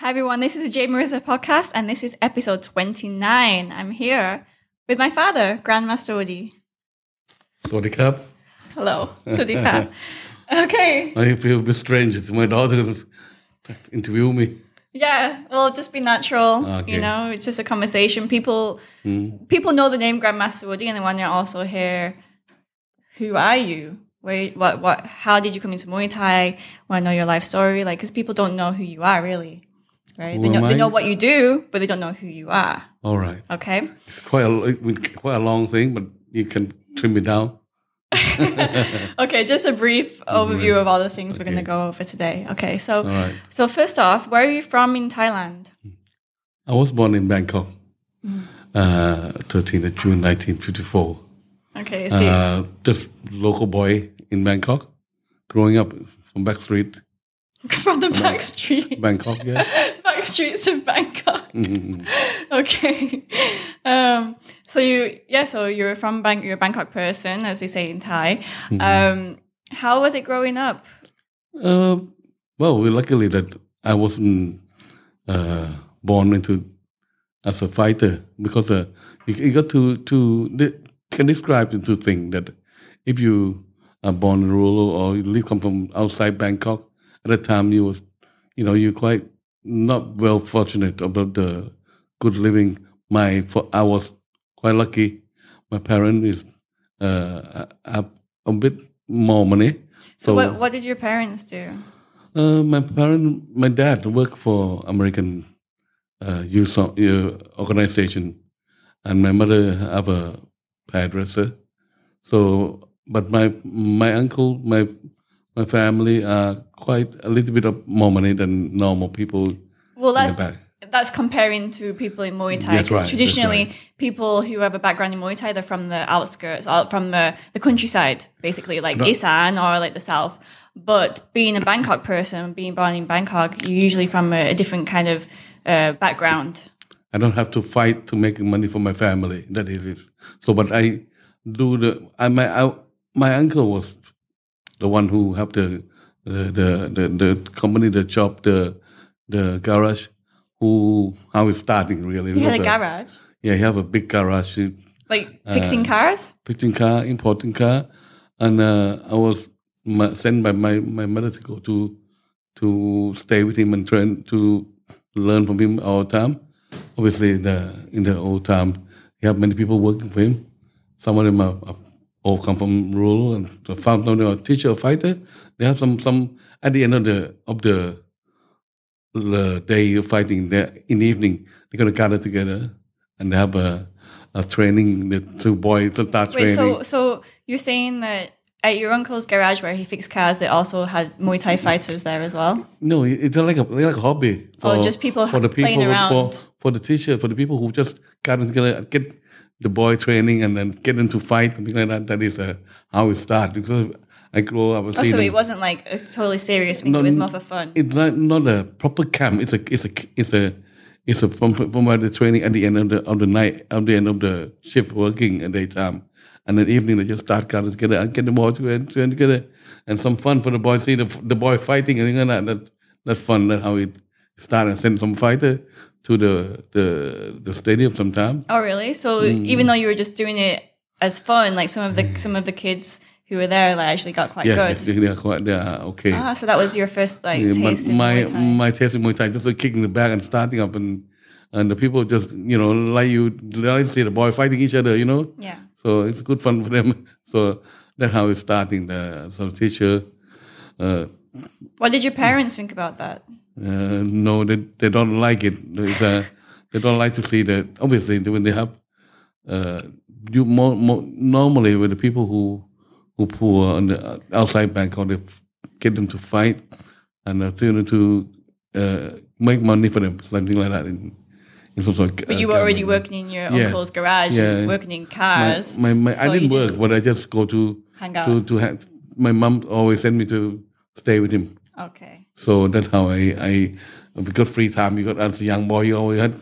Hi, everyone. This is the Jay Marissa podcast, and this is episode 29. I'm here with my father, Grandmaster Woody. Saudi Cap. Hello, Saudi Cap. okay. I feel a bit strange. It's my daughter who's interview me. Yeah, well, just be natural. Okay. You know, it's just a conversation. People, mm. people know the name Grandmaster Woody, and they want to also hear, who are you? Where, what, what, how did you come into Muay Thai? Want to know your life story? Like, because people don't know who you are really right? Who they know they know what you do, but they don't know who you are. All right. Okay. It's quite a quite a long thing, but you can trim it down. Okay, just a brief overview of all the things we're going to go over today. Okay, so right. so first off, where are you from in Thailand? I was born in Bangkok, uh, 13th of June 1954. Okay, so Uh, just local boy in Bangkok, growing up from back street, from the back street, Bangkok. Yeah. back streets of Bangkok. Mhm. Okay, um, so you yeah, so you're from Bang, you're a Bangkok person, as they say in Thai. Um, how was it growing up? Uh, well, luckily that I wasn't uh, born into as a fighter because uh, got to to can describe into thing that if you are born in rural or you live come from outside Bangkok at the time you was you know you're quite not well fortunate about the good living. My for I was quite lucky. My parent is uh, have a bit more money. So, what what did your parents do? Uh, my parent, my dad worked for American uh, youth uh, organization, and my mother have a hairdresser. So, but my my uncle, my my family are quite a little bit of more money than normal people Well, that's that's comparing to people in Muay Thai. Because right, traditionally, right. people who have a background in Muay Thai, they're from the outskirts, or from the, the countryside, basically, like No. Isan or like the south. But being a Bangkok person, being born in Bangkok, you're usually from a, a different kind of uh, background. I don't have to fight to make money for my family. That is it. So, but I do the. I my I, my uncle was the one who helped the the the the, the company, the shop, the the garage. Who how it's starting really? You had a garage, Yeah, he have a big garage, he like fixing Uh, cars. fixing car, importing car, and uh, I was sent by my my mother to go to to stay with him and train to learn from him all the time. Obviously, the in the old time, he have many people working for him. Some of them are, are all come from rural and the found no, teacher or fighter. They have some some at the end of the of the the day you're fighting there in the evening, they're gonna gather together and they have a a training. The two boys to start Wait, training. so so you're saying that at your uncle's garage where he fixed cars, they also had Muay Thai fighters there as well? No, it's like a like a hobby. Oh, just people for the playing people around. for for the teacher for the people who just got together get the boy training and then get into fight and things like that. That is uh, how it started because I grew up. Oh, so it wasn't like a totally serious thing. It was more for fun. It's not not a proper camp. It's a it's a it's a it's a from from where the training at the end of the of the night at the end of the shift working at daytime, and then evening they just start gathering together and get the boys to train together and some fun for the boys. See the the boy fighting and things like that. That that's fun. That how it started. And send some fighter to the the the stadium sometime. Oh, really? So Mm. even though you were just doing it as fun, like some of the some of the kids who were there, like actually got quite Yeah, good. they, they are quite they are okay. Ah, so that was your first like Yeah, taste in my Muay Thai. my taste in Muay Thai just like kicking the back and starting up and and the people just you know like you like see the boy fighting each other you know yeah. so it's good fun for them so that's how it's starting the some teacher uh, What did your parents think about that? Uh, no they, they don't like it It's, uh, they don't like to see that obviously when they have uh, you more, more normally with the people who who poor on the outside Bangkok they get them to fight and uh, to to uh, make money for them something like that in, in some sort of, But you were already working in your Yeah. uncle's garage, and Yeah. working in cars. my, my, so I didn't work but I just go to hang out. to to have, my mom always sent me to stay with him okay. So that's how I, I you got free time, you got as a young boy, you always had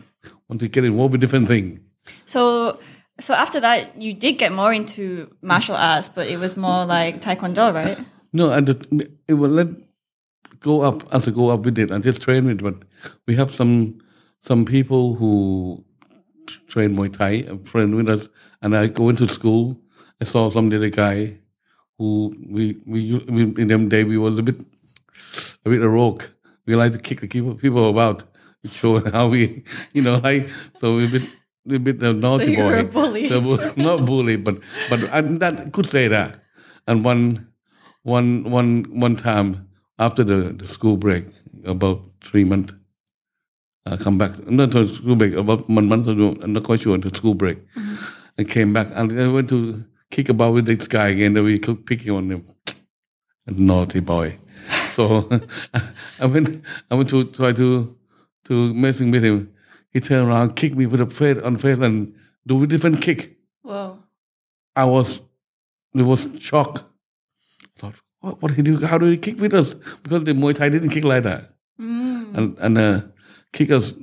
want to get involved with different things. So so after that, you did get more into martial arts, but it was more like taekwondo, right? No, and the, it was let go up as I go up with it I just train it. But we have some some people who train Muay Thai, a friend with us, and I go into school. I saw some little guy who we we, we in them day we was a bit a bit a rogue. We like to kick the people people about, show how we you know like so we a bit a bit a naughty you were boy. a bully. So, not bully, but but I, that could say that. And one one one one time after the, the school break, about three months, I come back. Not to school break, about one month ago. I'm not quite sure. The school break, mm-hmm. I came back and I went to kick about with this guy again. And we kept picking on him. Naughty boy. So I went. I went to try to to messing with him. He turned around, kicked me with a face on face, and do a different kick. Whoa. I was, it was shock. I thought, what, what did he do? How did he kick with us? Because the Muay Thai didn't kick like that. Mm. And, and uh, kick us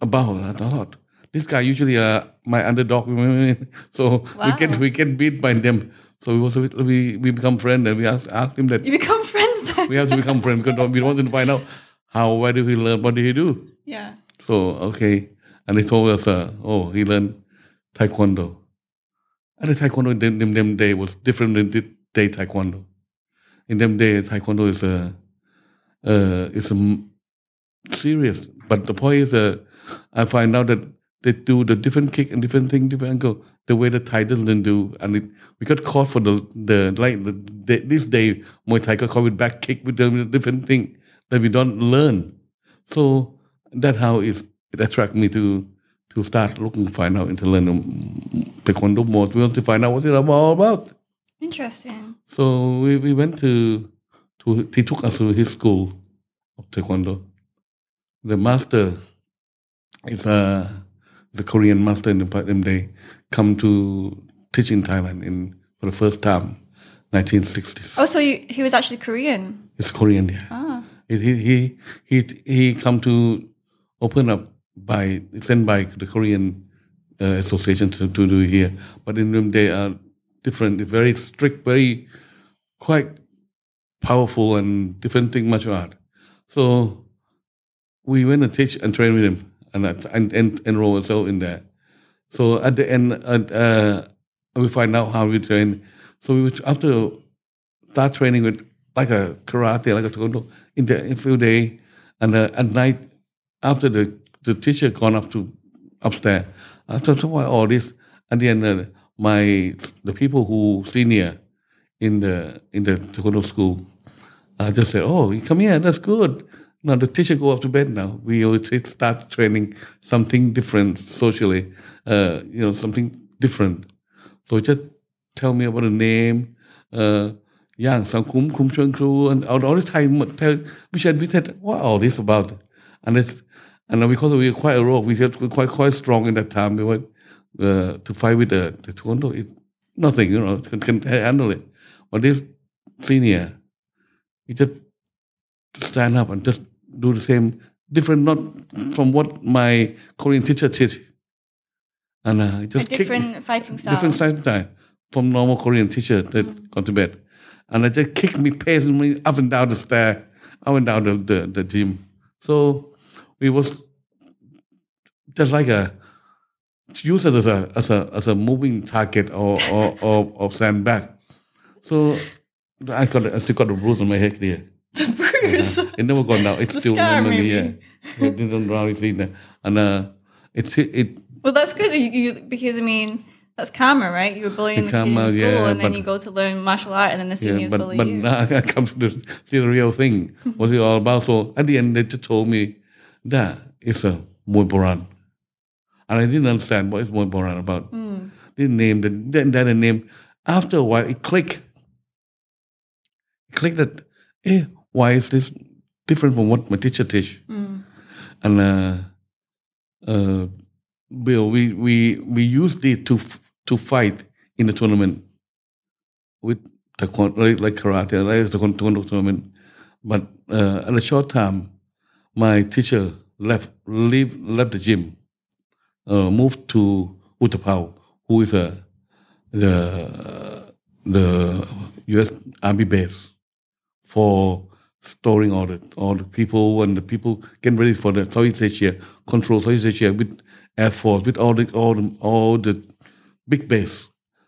about. I thought, this guy usually uh, my underdog. so we Wow. get we get beat by them. So we was we we become friends and we asked, asked him that You become friends. We have to become friends because we want to find out how where did he learn what did he do. yeah. So okay, and they told us, uh, oh, he learned taekwondo. And the taekwondo in them, them, them day was different than the day taekwondo. In them day, taekwondo is a uh, is a serious. But the point is, uh, I find out that they do the different kick and different thing, different angle, the way the Thai doesn't do, and it, we got caught for the the like the, the, this day Muay Thai got caught with back kick with the different thing that we don't learn. So that's how it, it attracted me to to start looking find out and to learn um, taekwondo more. We want to find out what it's all about. Interesting. So we, we went to to he took us to his school of taekwondo. The master is a the Korean master in the them day come to teach in Thailand in for the first time, 1960s. Oh, so you, he was actually Korean. It's Korean, yeah. Ah. He he he he, he come to open up by sent by the Korean uh, association to, to do here, but in them they are different, very strict, very quite powerful and different thing martial art. So we went and teach and train with him and and, and enroll ourselves in there. So at the end, uh, uh, we find out how we train. So we would, after start training with like a karate, like a taekwondo in the in a few days, and uh, at night after the the teacher gone up to upstairs, I thought, so why all this? And then uh, my the people who senior in the in the taekwondo school, I just said, oh, come here, that's good. Now the teacher go up to bed now. We always start training something different socially, uh, you know, something different. So just tell me about the name, uh, อย่างสังคมคุมชวนครู and all, all the time tell we said we said what all this about and it's and because we were quite a rogue we said we're quite quite strong in that time we were uh, to fight with the, the taekwondo it nothing you know can, can handle it but this senior he just stand up and just do the same different not from what my Korean teacher teach and uh, A just kick- different fighting style. different style from normal Korean teacher that gone to bed. And they just kicked me, pacing me up and down the stair, up and down the, the, the gym. So we was just like a used as a as a as a moving target or or, or, or sandbag. So I got I still got the bruise on my head there. Bruce. It never gone down. It's The still scar, normally, maybe. yeah. It didn't really see that. And uh, it's it Well, that's good. You, you because I mean that's karma, right? You were bullying the Karma, in school, yeah, and then but- you go to learn martial art, and then the Yeah, seniors but bully but you. now I come to the, to the real thing. What's it all about? So at the end, they just told me that it's a Muay Boran, and I didn't understand what is Muay Boran about. The name, the then the name. After a while, it clicked. It clicked that, eh, why is this different from what my teacher teach? And uh, uh, Bill, we we we used it to to fight in the tournament with taekwondo, like, like karate, like the taekwondo tournament. But uh, in a short time, my teacher left leave left the gym, uh, moved to Utapao, who is a the the U.S. Army base for storing all the all the people and the people getting ready for the Southeast Asia, control Southeast Asia with Air Force, with all the all the all the big base.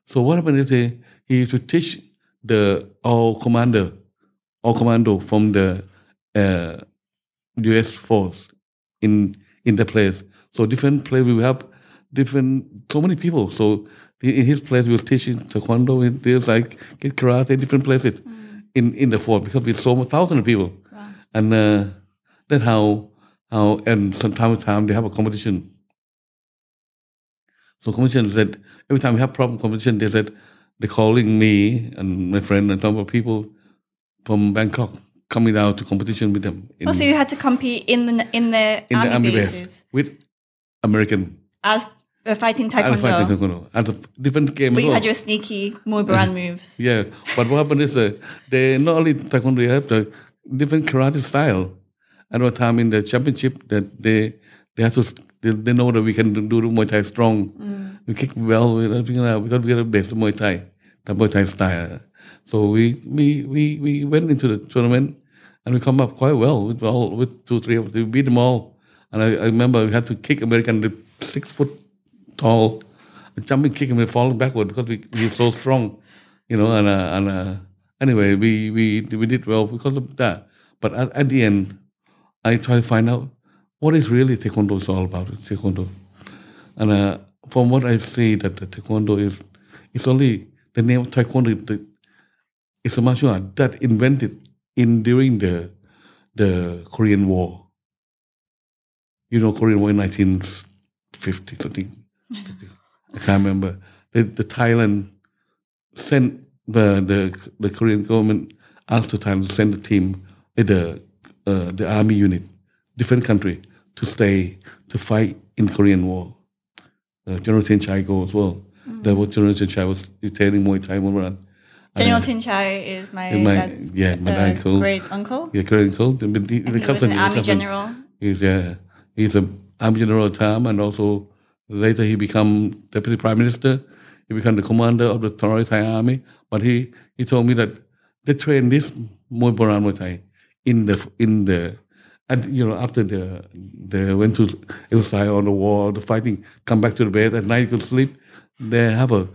So what happened is he, he used to teach the all commander, all commando from the uh, U.S. force in in the place. So different place we have different so many people. So in his place we was teaching taekwondo. There's like get karate different places in in the fort because we so thousands of people, and uh, that's how how and from time to time they have a competition. So competition said every time we have problem competition, they said they're calling me and my friend and some of people from Bangkok coming out to competition with them in, Oh, so you had to compete in the in the in army, the army bases? base with American. As uh, fighting and taekwondo. fighting taekwondo as a different game. But you well. had your sneaky Muay Boran moves. Yeah, but what happened is uh, they not only taekwondo, they have the different karate style. At one time in the championship, that they they have to they, they know that we can do the Muay Thai strong. We kick well with everything like that because we got a base of Muay Thai, the Muay Thai style. So we we we we went into the tournament and we come up quite well with all with two three. We beat them all. And I, I remember we had to kick American the six foot tall jumping kick and we're falling backward because we we're so strong, you know. And uh, and uh, anyway, we we we did well because of that. But at, at the end, I try to find out what is really taekwondo is all about. Taekwondo, and uh, from what I see, that the taekwondo is it's only the name of taekwondo. The, it's a martial art that invented in during the the Korean War. You know, Korean War in 1950 something. I can't remember. The, the Thailand sent the, the the Korean government asked the Thailand to send the team, uh, the uh, the army unit, different country to stay to fight in Korean War. Uh, General Tien Chai go as well. There was General Tien Chai was training Muay Thai Thai. General Tin Chai is my, my- dad's yeah, my uh, uncle. great uncle. Yeah, Korean uncle. The, the, the he was an army cousin. general. He's a he's a army general at time, and also later he become deputy prime minister. He became the commander of the Torai Thai army. But he he told me that they train this Muay Boran Muay Thai in the in the and you know after the they went to exercise on the war, the fighting, come back to the bed at night, you could sleep. They have a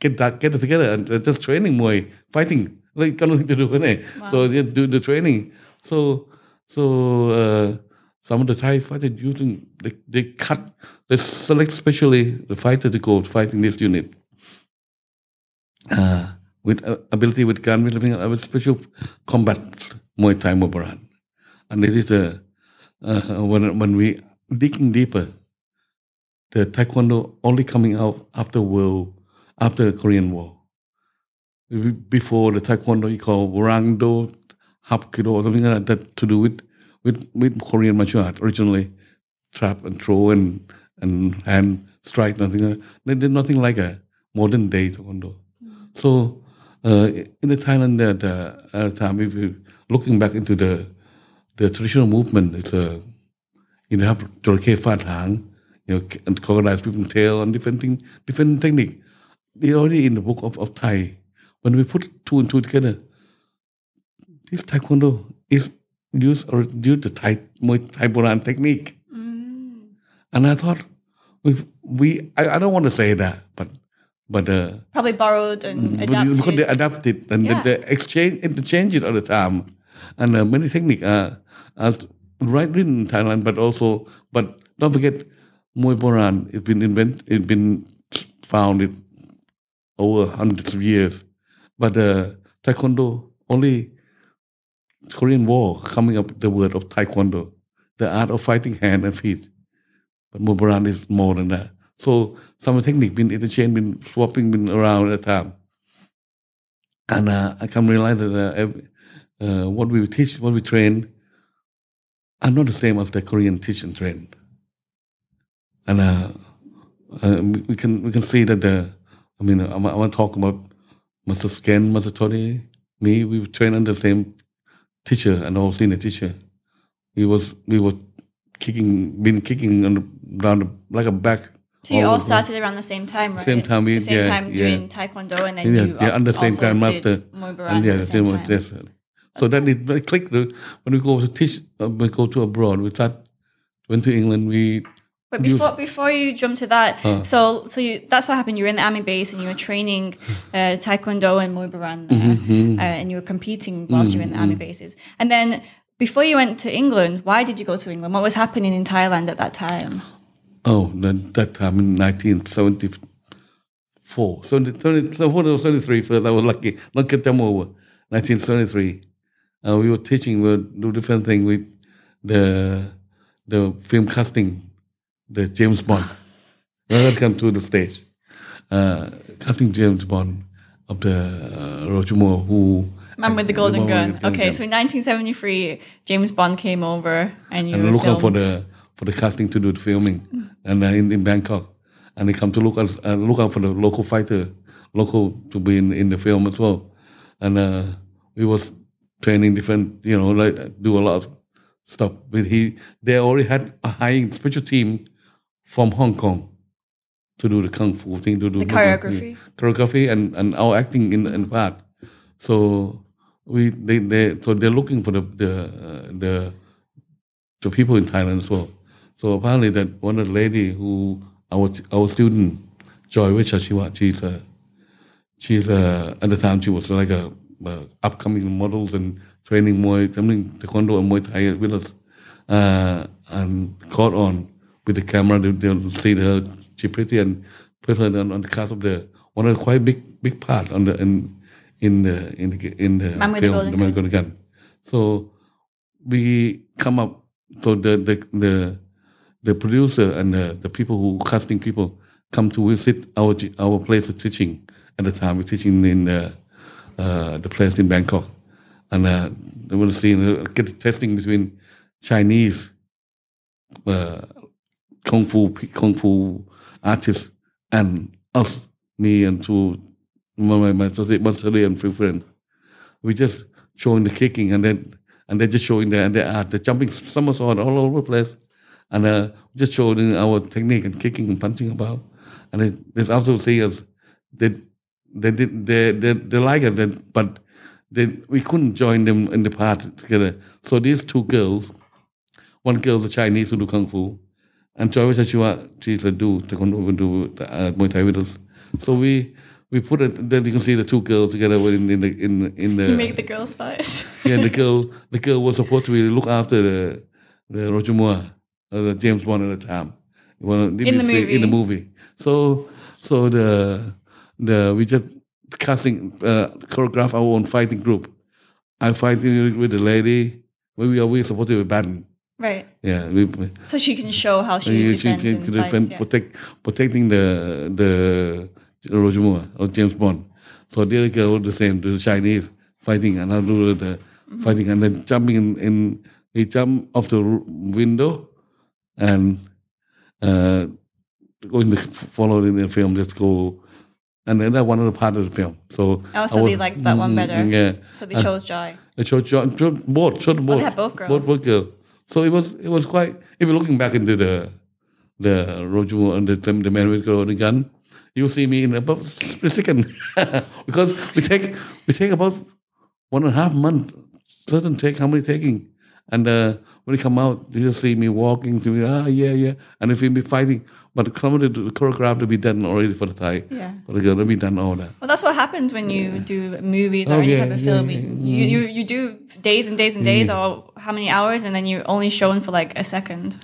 get that get it together and uh, just training Muay fighting. Like got nothing to do it. So they do the training. So so uh, some of the Thai fighters using they, they cut they select specially the fighter to go fighting this unit uh, with uh, ability with gun with uh, with special combat Muay Thai Muay Boran. and it is a uh, when when we digging deeper, the Taekwondo only coming out after world after the Korean War. Before the Taekwondo, you call Rangdo, Hapkido, or something like that to do with with with Korean martial art originally, trap and throw and and hand strike, nothing. like. They did nothing like a modern day Taekwondo. So uh, in the Thailand, the, the uh, time, if you looking back into the the traditional movement, it's a you know have Jorakhe Fad Hang, you know, and crocodile speaking tail and different thing, different technique. They already in the book of, of Thai. When we put two and two together, this Taekwondo is used or due to Thai Muay Thai Boran technique. And I thought, we, we I, I don't want to say that, but but uh, Probably borrowed and you- adapted. because they adapt it and Yeah. they, they exchange interchange it all the time, and uh, many techniques are, are right written in Thailand, but also but don't forget, Muay Boran it's been invented, it's been founded over hundreds of years, but uh, Taekwondo only Korean War coming up the word of Taekwondo, the art of fighting hand and feet. But Muay Boran is more than that. So some technique been interchanged, been swapping, been around at the time. And uh, I come realize that uh, uh, what we teach, what we train, are not the same as the Korean teach and train. And uh, uh, we we can we can see that the, I mean, I, want to talk about Master Sken, Master Toddy, me. We train under the same teacher and all senior teacher. We was we were kicking, been kicking on the, down the, like a back. so you all over. started around the same time, right? Same time, we- the same yeah, time yeah. doing taekwondo, and then yeah, you yeah, under the same time master. And yeah, the same same time. yes. So then it that clicked. The- When we go to teach, uh, we go to abroad. We start went to England. We But before before you jump to that, Uh. so so you that's what happened. You were in the army base and you were training uh, taekwondo and muay boran, there, Mm-hmm, uh, and you were competing whilst you were in the army bases. And then before you went to England, why did you go to England? What was happening in Thailand at that time? oh then that time in 1974, 70, 70, 73 first. I was lucky not get them over. 1973, uh, we were teaching. We were do different thing with the the film casting, the James Bond. Welcome to the stage. Uh, casting James Bond of the uh, Roger Moore, who Man with the golden gun. the Okay, gun. so in 1973, James Bond came over and you and were looking for the for the casting to do the filming, and uh, in, in Bangkok, and they come to look out uh, look out for the local fighter, local to be in, in the film as well, and uh, we was training different, you know, like do a lot of stuff. But he they already had a high special team from Hong Kong to do the kung fu thing, to do The choreography. choreography, and, and our acting in in part. So we they, they so they're looking for the the uh, the the people in Thailand as well. So apparently that one of the lady who our our student Joy Vichashiwa, she's a she's a at the time she was like a, a upcoming models and training Muay training Taekwondo and Muay Thai with us, uh, and caught on with the camera. They, they'll see her she pretty and put her on, on the cast of the one of the quite big big part on the in in the in the in the Man film the Man with the Gun. So we come up so the the the, the producer and the, the people who casting people come to visit our our place of teaching at the time we're teaching in the uh, the place in Bangkok and uh, they to see uh, get testing between Chinese uh, kung fu kung fu artists and us me and two my my my and few friends we just showing the kicking and then and they're just showing the and they are the jumping somersault all over the place, and uh, just showing our technique and kicking and punching about, and they, they also see us. They they did they they, they like it, they- but they, we couldn't join them in the party together. So these two girls, one girl's a Chinese who do kung fu, and Joy Chachua, she's a do taekwondo do uh, Muay Thai with us. So we we put it. Then you can see the two girls together in in the in in the You make the girls fight. yeah, the girl, the girl was supposed to be look after the the Roger Moore, uh, the James Bond at the time. Well, In the movie. in the movie. So, so the the we just casting uh, choreograph our own fighting group. I fighting with the lady. When we are we supposed to be batting. Right. Yeah, we, So she can show how she she defends can defend, fights. Yeah. protect, protecting the the Roger Moore or James Bond. So the other girl was the same, the Chinese fighting, and do the Mm-hmm. fighting, and then jumping in, in he jump off the window, and uh, going to follow in the film, just go. And then that one of the part of the film. So Oh, they liked that one mm, better. Yeah, So they chose Joy. it showed John, showed both, showed both. they had both girls. Both, both girls. So it was, it was quite. If you're looking back into the, the Moore and the, the man with the gun, you see me in about a second because we take we take about one and a half month certain take how many taking, and uh, when he come out, you just see me walking to me. Ah, yeah, yeah, and if we be fighting, but some of the, the choreograph to be done already for the Thai. Yeah. But the girl to be done all that. Well, that's what happens when you do movies or Oh, any yeah, type of film. yeah, You, you you do days and days and days, or how many hours, and then you're only shown for like a second.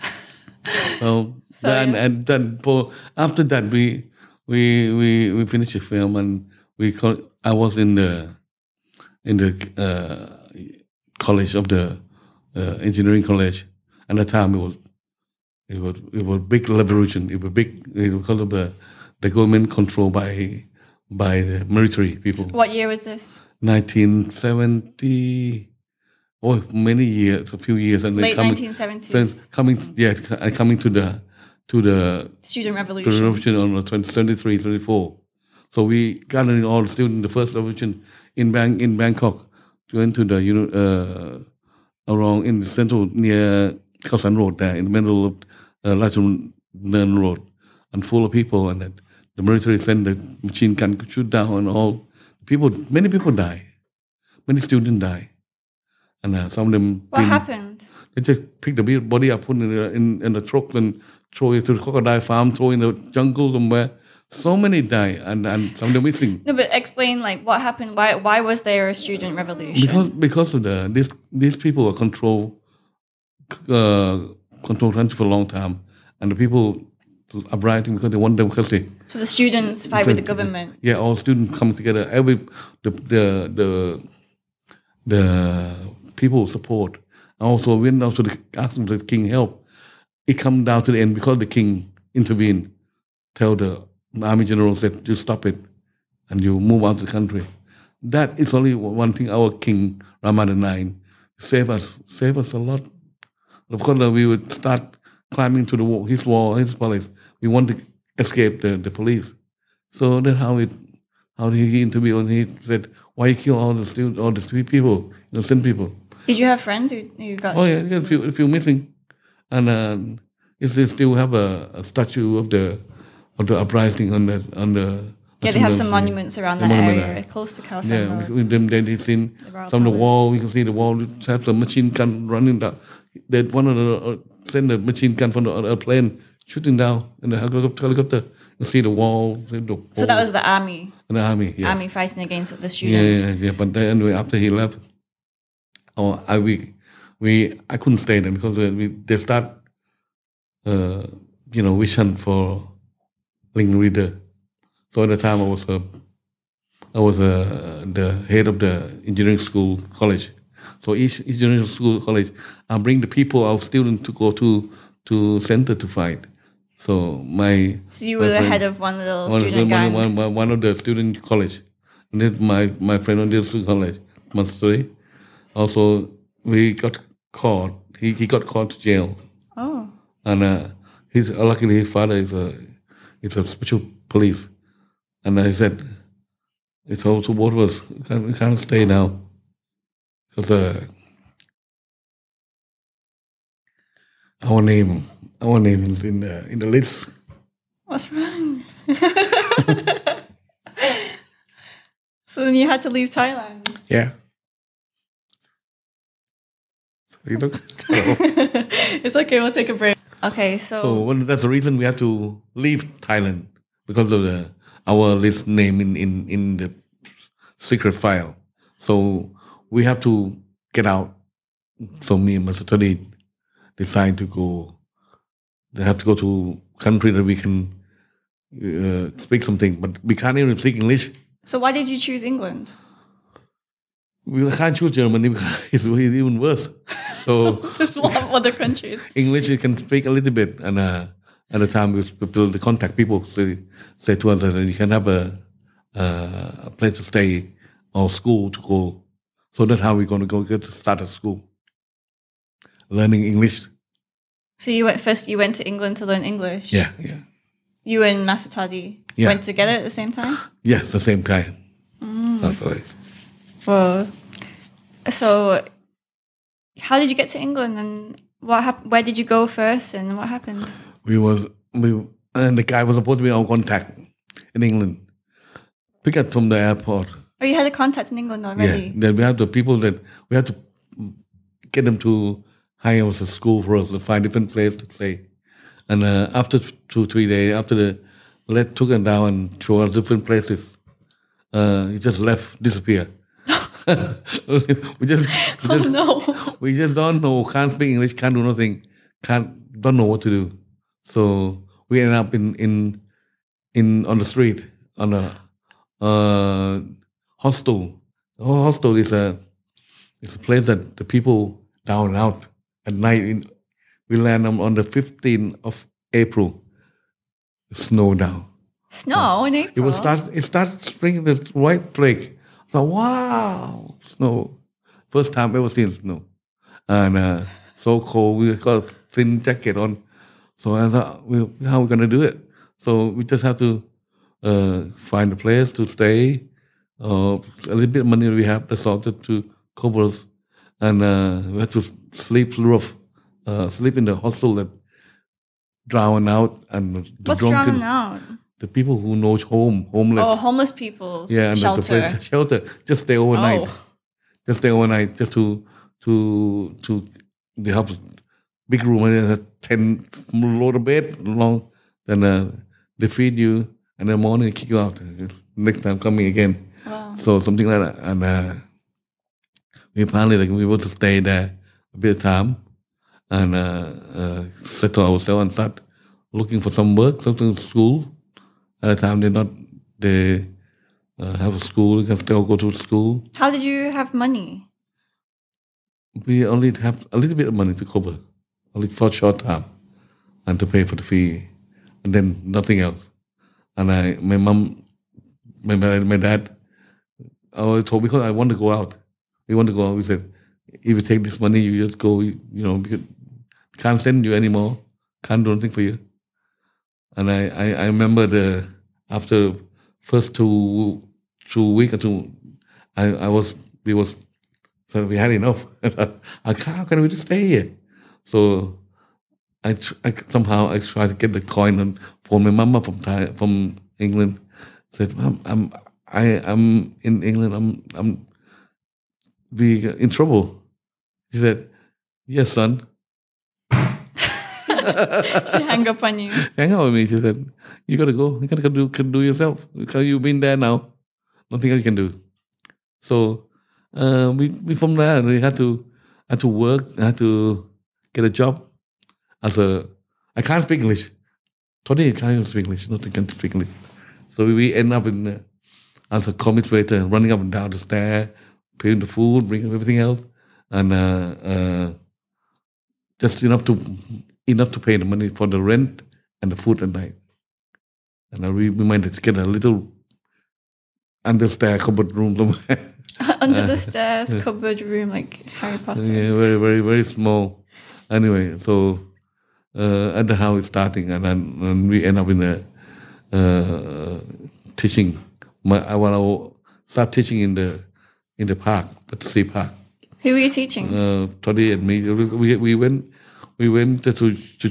Well, So, then yeah. and then for after that we we we we finished the film and we call, I was in the in the uh, college of the engineering college. And at the time it was it was it was big revolution. It was big it was because of the the government controlled by by the military people. what year was this? 1970 oh many years a few years and then Late coming 1970s. then coming yeah coming to the to the Student to the Revolution. revolution on the 20, 73 24 so we gathering all the students the first revolution in Bang in Bangkok went to the you know uh, around in the central near Khao San Road there in the middle of uh, Road and full of people and then the military sent the machine gun to shoot down and all people many people die many students die and uh, some of them What been- happened? they just pick the body up, put it in the, in, in the truck, and throw it to the crocodile farm, throw it in the jungle somewhere. So many die, and, and some of them missing No, but explain like what happened. Why why was there a student revolution? because because of the these these people were control uh, control country for a long time, and the people are rioting because they want democracy. so the students fight with the government. Yeah, all students come together. Every the the the the people support. Also, when also the, asking the king help, it come down to the end because the king intervened. Tell the army general said you stop it, and you move out of the country. That is only one thing. Our king Ramadan nine save us, save us a lot. Of course, we would start climbing to the wall, his wall, his palace. We want to escape the, the police. So that's how it, how he interviewed. And he said, "Why you kill all the students, all the street people, innocent people?" Did you have friends who, who got? Oh yeah, yeah, a few, a few missing, and uh, if they still have a, a statue of the of the uprising on the on the. Yeah, they have some monuments around that monument area, there. close to Khao Yeah, Road. with them, they they seen The some of the wall. You can see the wall have the machine gun running down. That one of the uh, send the machine gun from the uh, plane shooting down in the helicopter. helicopter. You see the wall. the So that was the army, and the army. Yes. army fighting against the students. yeah, yeah. But then anyway, after he left, oh, I we we I couldn't stay there because we, we they start, uh, you know, vision for link reader. So at the time I was a, I was uh, the head of the engineering school college. So each engineering school college, I bring the people, our students to go to to center to fight. So my So you were the friend- head of one little one, student one, gang. one, one, one of the student college. And then my, my friend on the student college, Mansuri. Also, we got caught. He, he got caught to jail. Oh, And uh, his, luckily, his father is a, is a special police. And I said, it's all to both of us. We can't, we can't stay now. Because uh, our name, our name is in the, in the list. what's wrong? so then you had to leave Thailand. Yeah. So you look. it's okay. We'll take a break. Okay, so, so well, that's the reason we have to leave Thailand because of the our list name in in in the secret file. So we have to get out. So me and Master Toddy decide to go. They have to go to country that we can uh, speak something, but we can't even speak English. so why did you choose England? We can't choose Germany because it's even worse. So. This one of other countries. English you can speak a little bit, and uh, at the time we build the contact people say say to us that you can have a uh, a place to stay or school to go. So that's how we're going to go get to start at school, learning English. So you went first. You went to England to learn English. Yeah, yeah, You and Master Toddy Yeah. went together at the same time. yes, the same time. That's right. Well, So, how did you get to England, and what hap- Where did you go first, and what happened? We was we and the guy was supposed to be our contact in England. Pick up from the airport. Oh, you had a contact in England already. Yeah. Then we have the people that we have to get them to hire us a school for us to find different place to stay. And uh, after two, three days, after the let took us down and show us different places, uh, he just left, disappear. we just, we Oh no! we just don't know, can't speak English, can't do nothing, can't, don't know what to do. So we ended up in in in on the street on a uh, hostel. The hostel is a it's a place that the people down and out at night. In, we land on, on the 15th of April. Snow down. Snow in April. It was start. It started springing the white flake. Thought, wow, snow. First time ever seen snow, and uh, so cold. We got a thin jacket on. So I thought, we, how are we gonna do it? So we just have to uh, find a place to stay. Uh, a little bit of money we have, that's all to, to cover us, and uh, we had to sleep roof, uh, sleep in the hostel that drown out and the What's drunken drowning out? The people who know home, homeless. Oh, homeless people. yeah, and the- shelter. the place, shelter. Just stay overnight. Oh. Just stay overnight, just to to to they have a big room and a ten load of bed long. Then uh, they feed you, and in the morning they kick you out. Next time coming again. Wow. So something like that. And uh, we finally like we were to stay there a bit of time and uh, uh, settle ourselves and start looking for some work, something school. At the time they not they uh, have a school, can still go to school. How did you have money? We only have a little bit of money to cover, only for a short time, and to pay for the fee, and then nothing else. And I, my mom, my my, dad, I told because I want to go out. We want to go out. We said, if you take this money, you just go. You, you know, because can't send you anymore. Can't do anything for you. And I, I, I remember the after first two two week or two, I, I was we was so we had enough. How can we just stay here? So I, I somehow I tried to get the coin and for my mama from Thai, from England. Said, I'm I am in England. I'm I'm we in trouble. She said, Yes, son. She hung up on you. Hang out with me. She said, You gotta go. You gotta go do can do yourself. Because you've been there now. Nothing else you can do. So uh, we we from there we had to had to work, I had to get a job as a I can't speak English. Toddy can't speak English, nothing can speak English. So we end up in uh, as a comic waiter, running up and down the stair, paying the food, bringing everything else, and uh, uh, just enough to enough to pay the money for the rent and the food at night. And I re- we managed to get a little under stair cupboard room somewhere. Under the stairs, cupboard room, like Harry Potter. yeah, very, very, very small. Anyway, so uh, at the house it's starting, and then and we end up in the uh, teaching. My, I want to start teaching in the in the park, Battersea Park. Who were you teaching? Uh, Toddy and me, we we went we went to to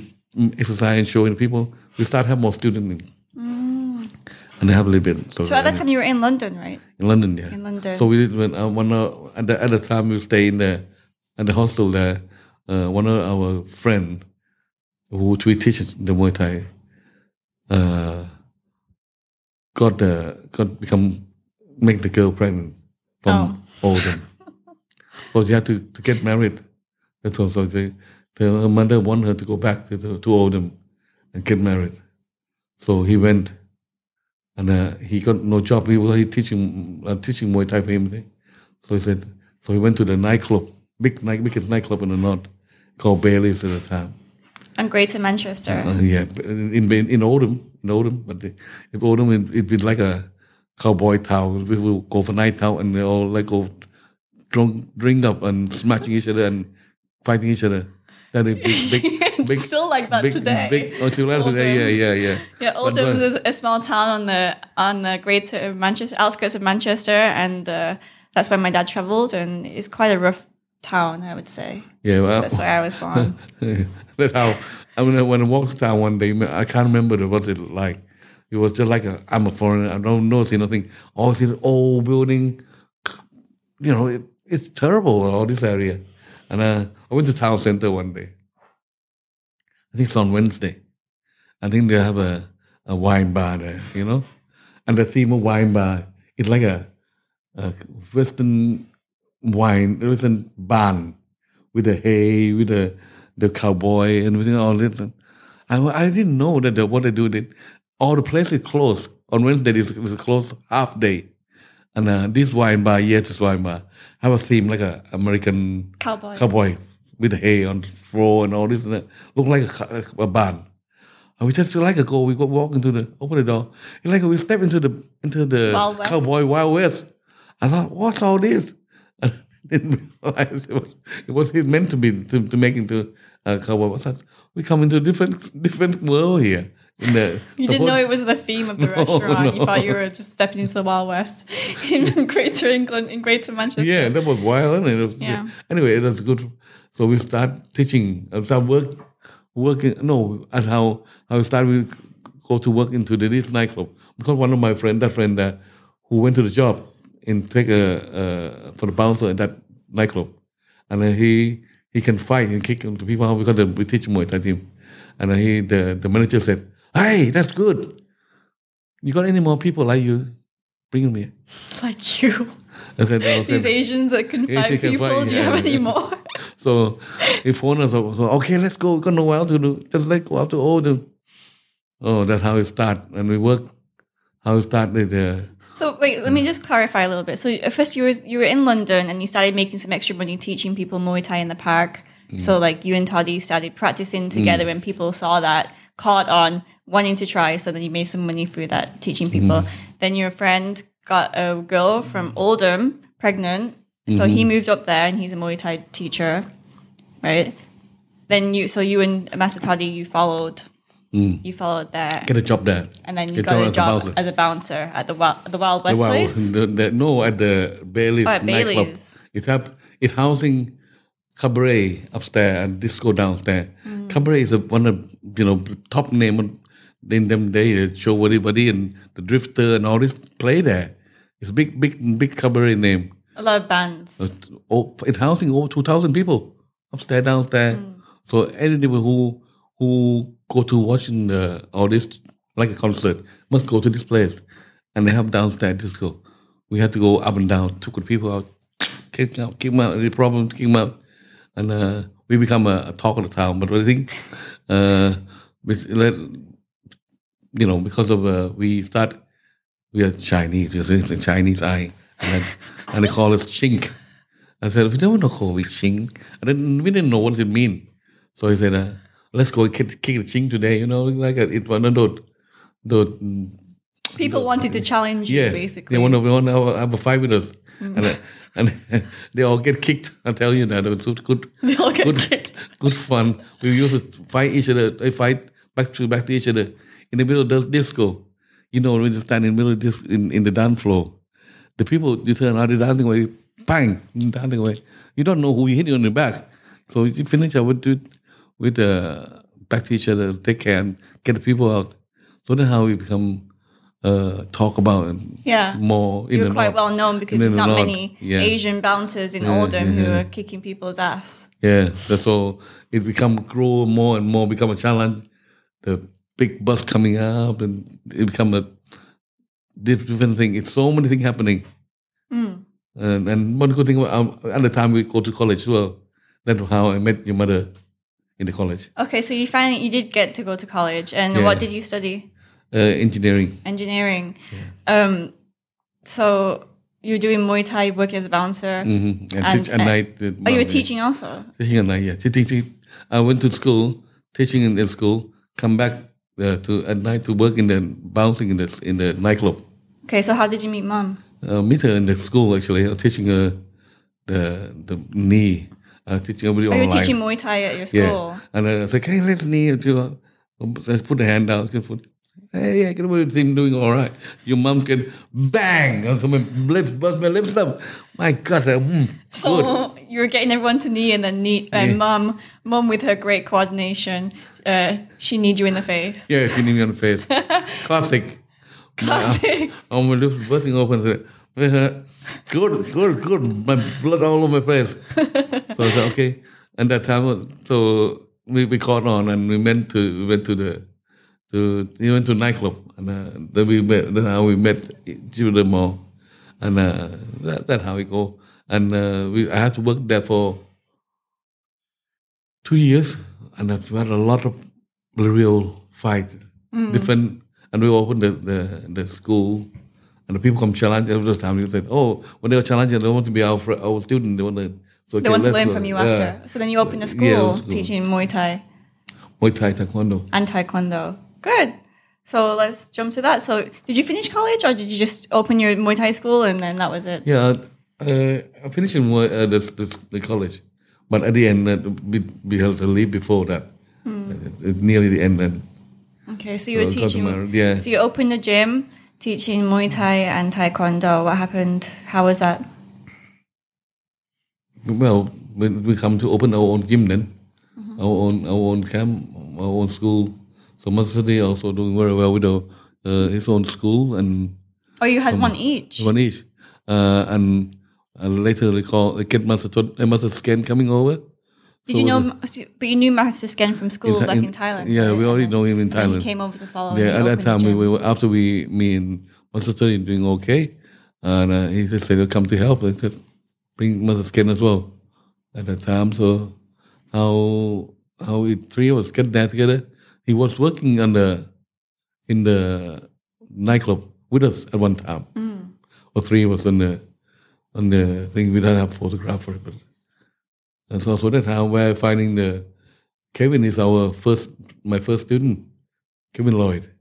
exercise and showing people. We start have more students, in, and they have a little bit. Mm. so at that time you were in London, right? in London, yeah. In London. So we did when uh, one uh, at the at the time we stay in the at the hostel there. Uh, one of our friend who we teach the Muay Thai uh, got the got become make the girl pregnant from Oldham. so she had to, to get married. And so so they, the, her mother wanted her to go back to the, to Oldham and get married. So he went and uh, he got no job. He was he teaching uh, teaching Muay Thai for him. So he said, so he went to the nightclub, big night, biggest nightclub in the north, called Bailey's at the time. And Greater Manchester. Uh, yeah, in in in Oldham, in Oldham, but the, if Oldham, it, it'd be like a cowboy town. We will go for night out and they all like go drunk, drink up and smashing each other and fighting each other. Then a big, big, big, Still like that big, today. Big, oh, still like today, yeah, yeah, yeah. Yeah, Oldham is a, a small town on the on the greater Manchester outskirts of Manchester, and uh, that's where my dad travelled, and it's quite a rough town, I would say. Yeah, well, That's where I was born. That's how I mean when I walked down one day, I can't remember what it like. It was just like a, I'm a foreigner. I don't know, see nothing. All see the old building. You know, it, it's terrible. All this area, and uh, I went to town center one day. I think it's on Wednesday. I think they have a, a wine bar there, you know, and the theme of wine bar it's like a, a Western wine, Western barn with the hay, with the the cowboy and everything, all this. And I, I didn't know that the, what they do. That all the places closed on Wednesday. It's, it's closed half day, and uh, this wine bar, yes, this wine bar, have a theme like a American Cowboy. cowboy with hay on the floor and all this and that. Looked like a, a barn. And we just like a go. We go walk into the open the door. It's like we step into the into the Wild West. cowboy wild west. I thought, what's all this? I didn't realize it was it was it meant to be to, to make into a cowboy. What's that? We come into a different different world here. In the You didn't know it was the theme of the restaurant. You thought you were just stepping into the Wild West in Greater England, in Greater Manchester. Yeah, that was wild. And it was, Yeah. Anyway, it was good. So we start teaching. I start work, working. No, at how how I started. We go to work into the this nightclub because one of my friend, that friend, uh, who went to the job and take a uh, for the bouncer at that nightclub, and he he can fight and kick into people because the, we teach Muay Thai team, and he the the manager said, "Hey, that's good. You got any more people like you? Bring here." Like you. I said, I These Asians that can Asian fight can people. fight, Do you have yeah. any more? so he phoned us up. So okay, let's go. We got nowhere else to do. Just let's go out to Oldham. Oh, that's how it start, and we work. How it started. Uh, So wait, let me just clarify a little bit. So at first you were you were in London and you started making some extra money teaching people Muay Thai in the park. Mm. So like you and Toddy started practicing together and people saw that, caught on, wanting to try. So then you made some money through that teaching people. Mm. Then your friend got a girl from Oldham pregnant. So he Mm-hmm. moved up there and he's a Muay Thai teacher, right? Then you so you and Master Toddy you followed. You followed there, Mm. get a job there. and then you Get got a as job as a bouncer at the Wild, the Wild West Well, place. the, the, no, at the Bailey's Oh, at nightclub. Bailey's. It have it housing cabaret upstairs and disco downstairs. Mm. Cabaret is a, one of you know top name on- in them days. Show everybody and the Drifter and all this play there. It's a big, big, big cabaret name. A lot of bands. Oh, it housing over two thousand people upstairs, downstairs. Mm. So anyone who who go to watching uh, all this like a concert must go to this place, and they have downstairs disco. We had to go up and down, took the people out, kick out, kick them out, any problem, kick them out, and uh, we become a, a talk of the town. But I think, uh, with, let, you know, because of uh, we start, we are Chinese, we are the Chinese eye, and, then, and they call us chink. I said, we don't know how we chink. And then we didn't know what it mean. So he said, uh, let's go kick, kick the chink today, you know, like uh, it one of those, those People wanted to challenge you, basically. they want to, they want to have, a, have a fight with us, and uh, and they all get kicked. I tell you that it was good, They all get good, kicked. good fun. We used to fight each other. They fight back to back to each other in the middle of the disco. You know, when you stand in the middle of this in, in the dance floor, the people you turn out, they're dancing away, bang, dancing away. You don't know who you hit on the back, so you finish up with with, with uh, back to each other, take care and get the people out. So that's how we become uh, talk about and Yeah. more in You're quite well known because there's not many yeah. Asian bouncers in Yeah, Oldham who yeah. are kicking people's ass. Yeah, that's all. It become grow more and more, become a challenge. The big bus coming up, and it become a different thing. It's so many things happening. Mm. And, and one good thing about um, at the time we go to college as well. That's how I met your mother in the college. Okay, so you finally you did get to go to college, and Yeah. what did you study? Uh, engineering. Engineering. Um, so you're doing Muay Thai, working as a bouncer. hmm And, And- teach at and- night. uh, Oh, you were yeah. teaching also. Teaching at night, yeah. Teaching. I went to school, teaching in, in school, come back uh, to at night to work in the bouncing in the in the nightclub. Okay, so how did you meet mom? uh, meet her in the school actually, uh, teaching her the the knee, uh, teaching everybody Oh, you online. were teaching Muay Thai at your school. yeah, and uh, I said, "Can let's knee?" And she uh, I put the hand down. She put, hey, yeah, get away him doing all right. Your mom can bang, so my lips bust my lips up. My God, I said, mm, So good. you were getting everyone to knee, and then knee, and Yeah. mom, mom with her great coordination, uh, she kneed you in the face. Yeah, she knew me on the face. Classic. Classic. Oh, my lips busting open. I said, "Uh, good, good, good. My blood all over my face. so I said, okay. And that time, so we, we caught on and we went to we went to the to we went to nightclub and uh, then we met. That's how we met Judah Mall, and uh, that, that's how we go. And uh, we I had to work there for two years, and I've had a lot of real fight, different. And we opened the, the the school, and the people come challenge every time. They said, "Oh, when they were challenging, they want to be our fr- our student. They want to." So, They okay, want to learn go." from you Yeah. after. So then you opened a school, Yeah, school. teaching Muay Thai Muay Thai Taekwondo. and Taekwondo. Good. So let's jump to that. So did you finish college, or did you just open your Muay Thai school and then that was it? Yeah, uh, I finished in Muay- uh, the, the, the college, but at the end, uh, we, we had to leave before that. Hmm. It's, it's nearly the end then. Okay, so you were So teaching. yeah. So you opened a gym, teaching Muay Thai and Taekwondo. What happened? How was that? Well, when we come to open our own gym then, Mm-hmm. our own our own camp, our own school. So Master City also doing very well with our, uh, his own school and Oh, you had one each. one each. Uh, and And later they call they get Master Tot, uh, Master Sken coming over. Did So you know? the- But you knew Master Sken from school Thi- back in, Thailand. Yeah, right? we already then- know him in and Thailand. He came over to follow. Yeah, at that time we, we were after we me and Master Toddy doing okay, and uh, he just said, "Come to help." I just bring Master Sken as well at that time. So how how we three of us get there together. He was working on the in the nightclub with us at one time, mm. or three of us on the on the thing. We don't have photographer, but and so so that's how we're finding the Kevin is our first my first student, Kevin Lloyd.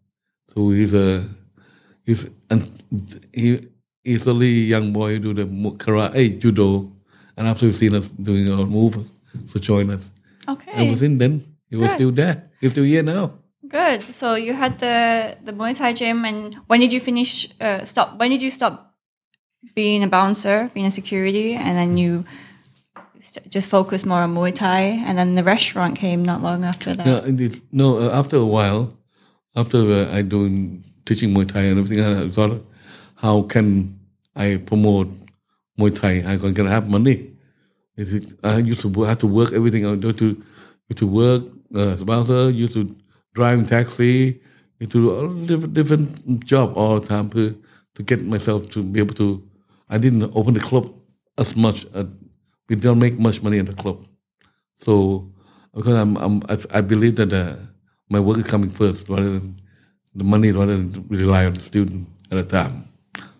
So he's a he's and he he's only young boy do the karate judo, and after he's seen us doing our move, so join us. Okay. I was in then he was Good. still there. He's still here now. Good. So you had the the Muay Thai gym, and when did you finish? Uh, stop. When did you stop being a bouncer, being a security, and then you st- just focus more on Muay Thai, and then the restaurant came not long after that. Yeah, indeed. No, uh, after a while, after uh, I doing teaching Muay Thai and everything, I thought, how can I promote Muay Thai? I can, can have money. It, I used to have to work everything. I do to to work uh, bouncer. Used to drive taxi. Used to do different different job all the time to to get myself to be able to. I didn't open the club as much. Uh, we don't make much money in the club. So because I'm, I'm I, I believe that uh, my work is coming first rather than the money, rather than rely on the student at a time.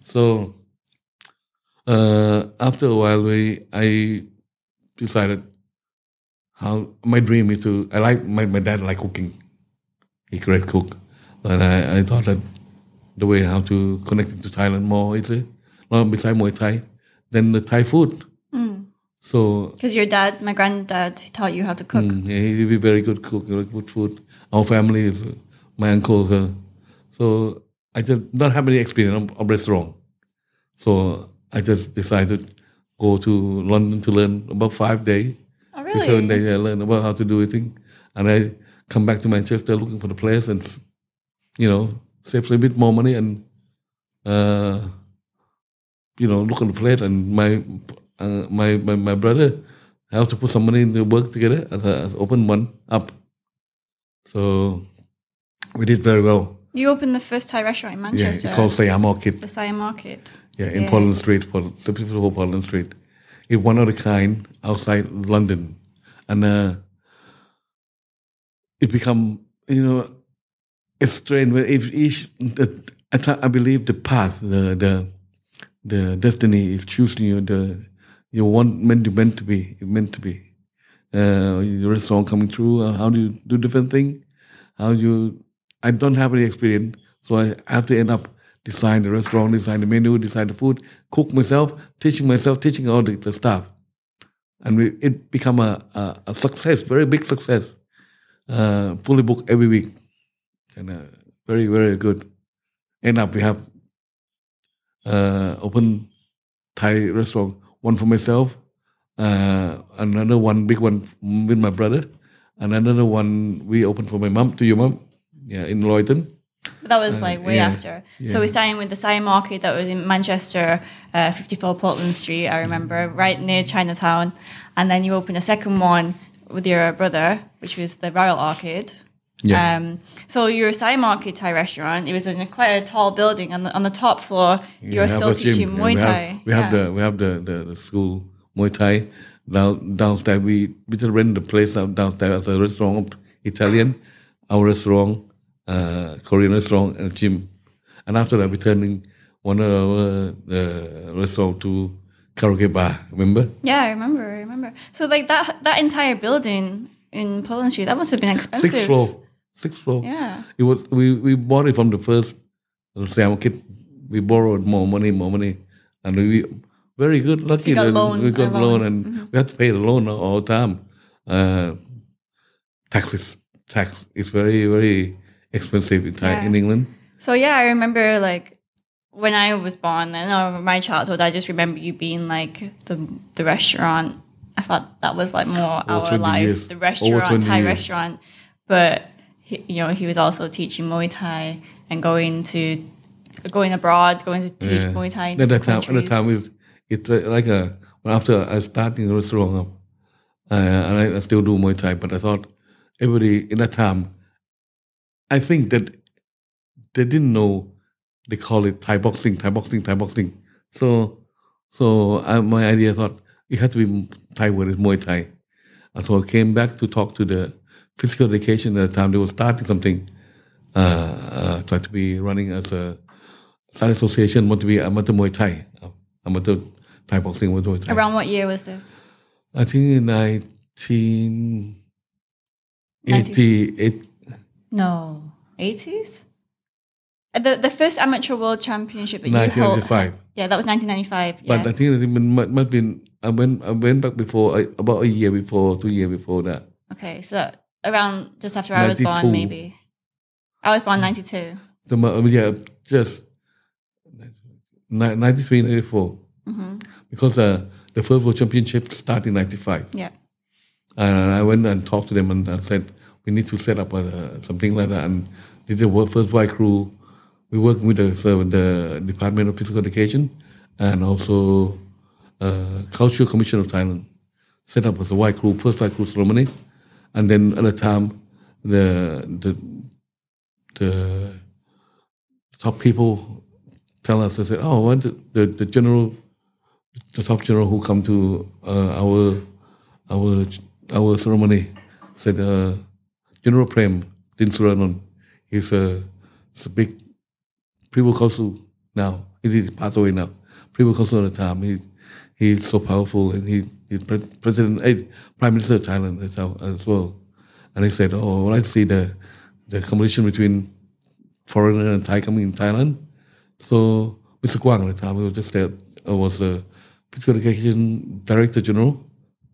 So uh, after a while, we I decided how my dream is to. I like my, my dad like cooking. He great cook, and I, I thought that the way how to connect to Thailand more easily, not besides Muay Thai, then the Thai food. So Because your dad, my granddad, taught you how to cook. Mm, yeah, he'd be very good cook, like good food. Our family is uh, my uncles. Uh, so I just not have any experience of, of restaurant. So I just decided to go to London to learn about five days, Oh, six seven really? days. I learn about how to do everything, and I come back to Manchester looking for the place and you know save a bit more money and uh, you know look on the place and my uh, my, my my brother have to put some money in the work together as, a, as open one up. So we did very well. You opened the first Thai restaurant in Manchester. Yeah, it's called Siam Orchid. the Siam Orchid. Yeah, in Yeah. Portland Street, Portland, 54 Portland Street. It's one of a kind outside London, and uh, it become you know it's strange. But if each, the, I, th- I believe the path, the the the destiny is choosing you. The you want meant to meant to be, meant to be. Uh, your restaurant coming through. Uh, how do you do different thing? How you? I don't have any experience, so I have to end up design the restaurant, design the menu, design the food, cook myself, teaching myself, teaching all the, the staff, and we, it become a, a, a success, very big success. Uh, fully booked every week, and uh, very very good. End up we have uh, open Thai restaurant, one for myself, uh, another one big one with my brother, and another one we opened for my mom to your mom, yeah, in Lloydon. But that was like way yeah, after. So we signed with the Siam Orchid that was in Manchester, uh, 54 Portland Street, I remember, right near Chinatown. And then you opened a second one with your brother, which was the Royal Arcade. Yeah. Um, so your Siam Orchid Thai restaurant, it was in a, quite a tall building. On the, on the top floor, you were still teaching yeah, Muay we have- We have Yeah. the we have the, the, the school Muay Thai down downstairs. We we just rent the place downstairs as a restaurant, Italian, our restaurant, uh, Korean restaurant, and a gym. And after that, we turning one of our uh, restaurant to karaoke bar. Remember? Yeah, I remember. I remember. So like that that entire building in Portland Street, that must have been expensive. Sixth floor. Sixth floor. Yeah. It was we, we bought it from the first Siam kid. We borrowed more money, more money, and we very good. Lucky got that loan, we got a loan, loan. and we had to pay the loan all- all the time. Uh, taxes, tax is very very expensive in Thai, in England. So yeah, I remember like when I was born and or my childhood, I just remember you being like the the restaurant. I thought that was like more Over our life, years. the restaurant, Thai years. restaurant. But he, you know, he was also teaching Muay Thai and going to going abroad, going to teach Yeah. Muay Thai At that time, at that time, it's uh, like a after I started in the restaurant, uh, and I, I still do Muay Thai, but I thought everybody in that time, I think that they didn't know they call it Thai boxing, Thai boxing, Thai boxing. So, so I, my idea thought it had to be Thai word is Muay Thai. And so I came back to talk to the physical education at the time. They were starting something, uh, uh, trying to be running as a side association, want to be amateur Muay Thai, uh, amateur Thai boxing, amateur Muay Thai. Around what year was this? I think in 1988. No, 80s? Uh, The, the first amateur world championship that you hold. 1995. Yeah, that was 1995. Yeah. But I think it must, must been I went I went back before about a year before, two years before that. okay, so around just after I was born, maybe. I was born 92. The mo- yeah, just ni- 93, 94. Mm-hmm. Because uh, the first world championship started in 95. Yeah. And I went and talked to them and I said, we need to set up a, something like that. And did the work, first Wai Kru. We work with the, so the Department of Physical Education and also uh, Cultural Commission of Thailand. Set up as a Wai Kru, first Wai Kru ceremony. And then at the time, the, the, the top people tell us, they said, oh, what the, the, the general, the top general who come to uh, our our our ceremony said uh, General Prem Din. He's a, he's a big Privy Council now. He passed away now. Privy Council at the time. He he's so powerful and he he's pre- president, eh, prime minister of Thailand as well. And he said, oh, when I see the the competition between foreigner and Thai coming in Thailand, so Mr. Kwang at the time, he was just there, uh, was the physical education director general.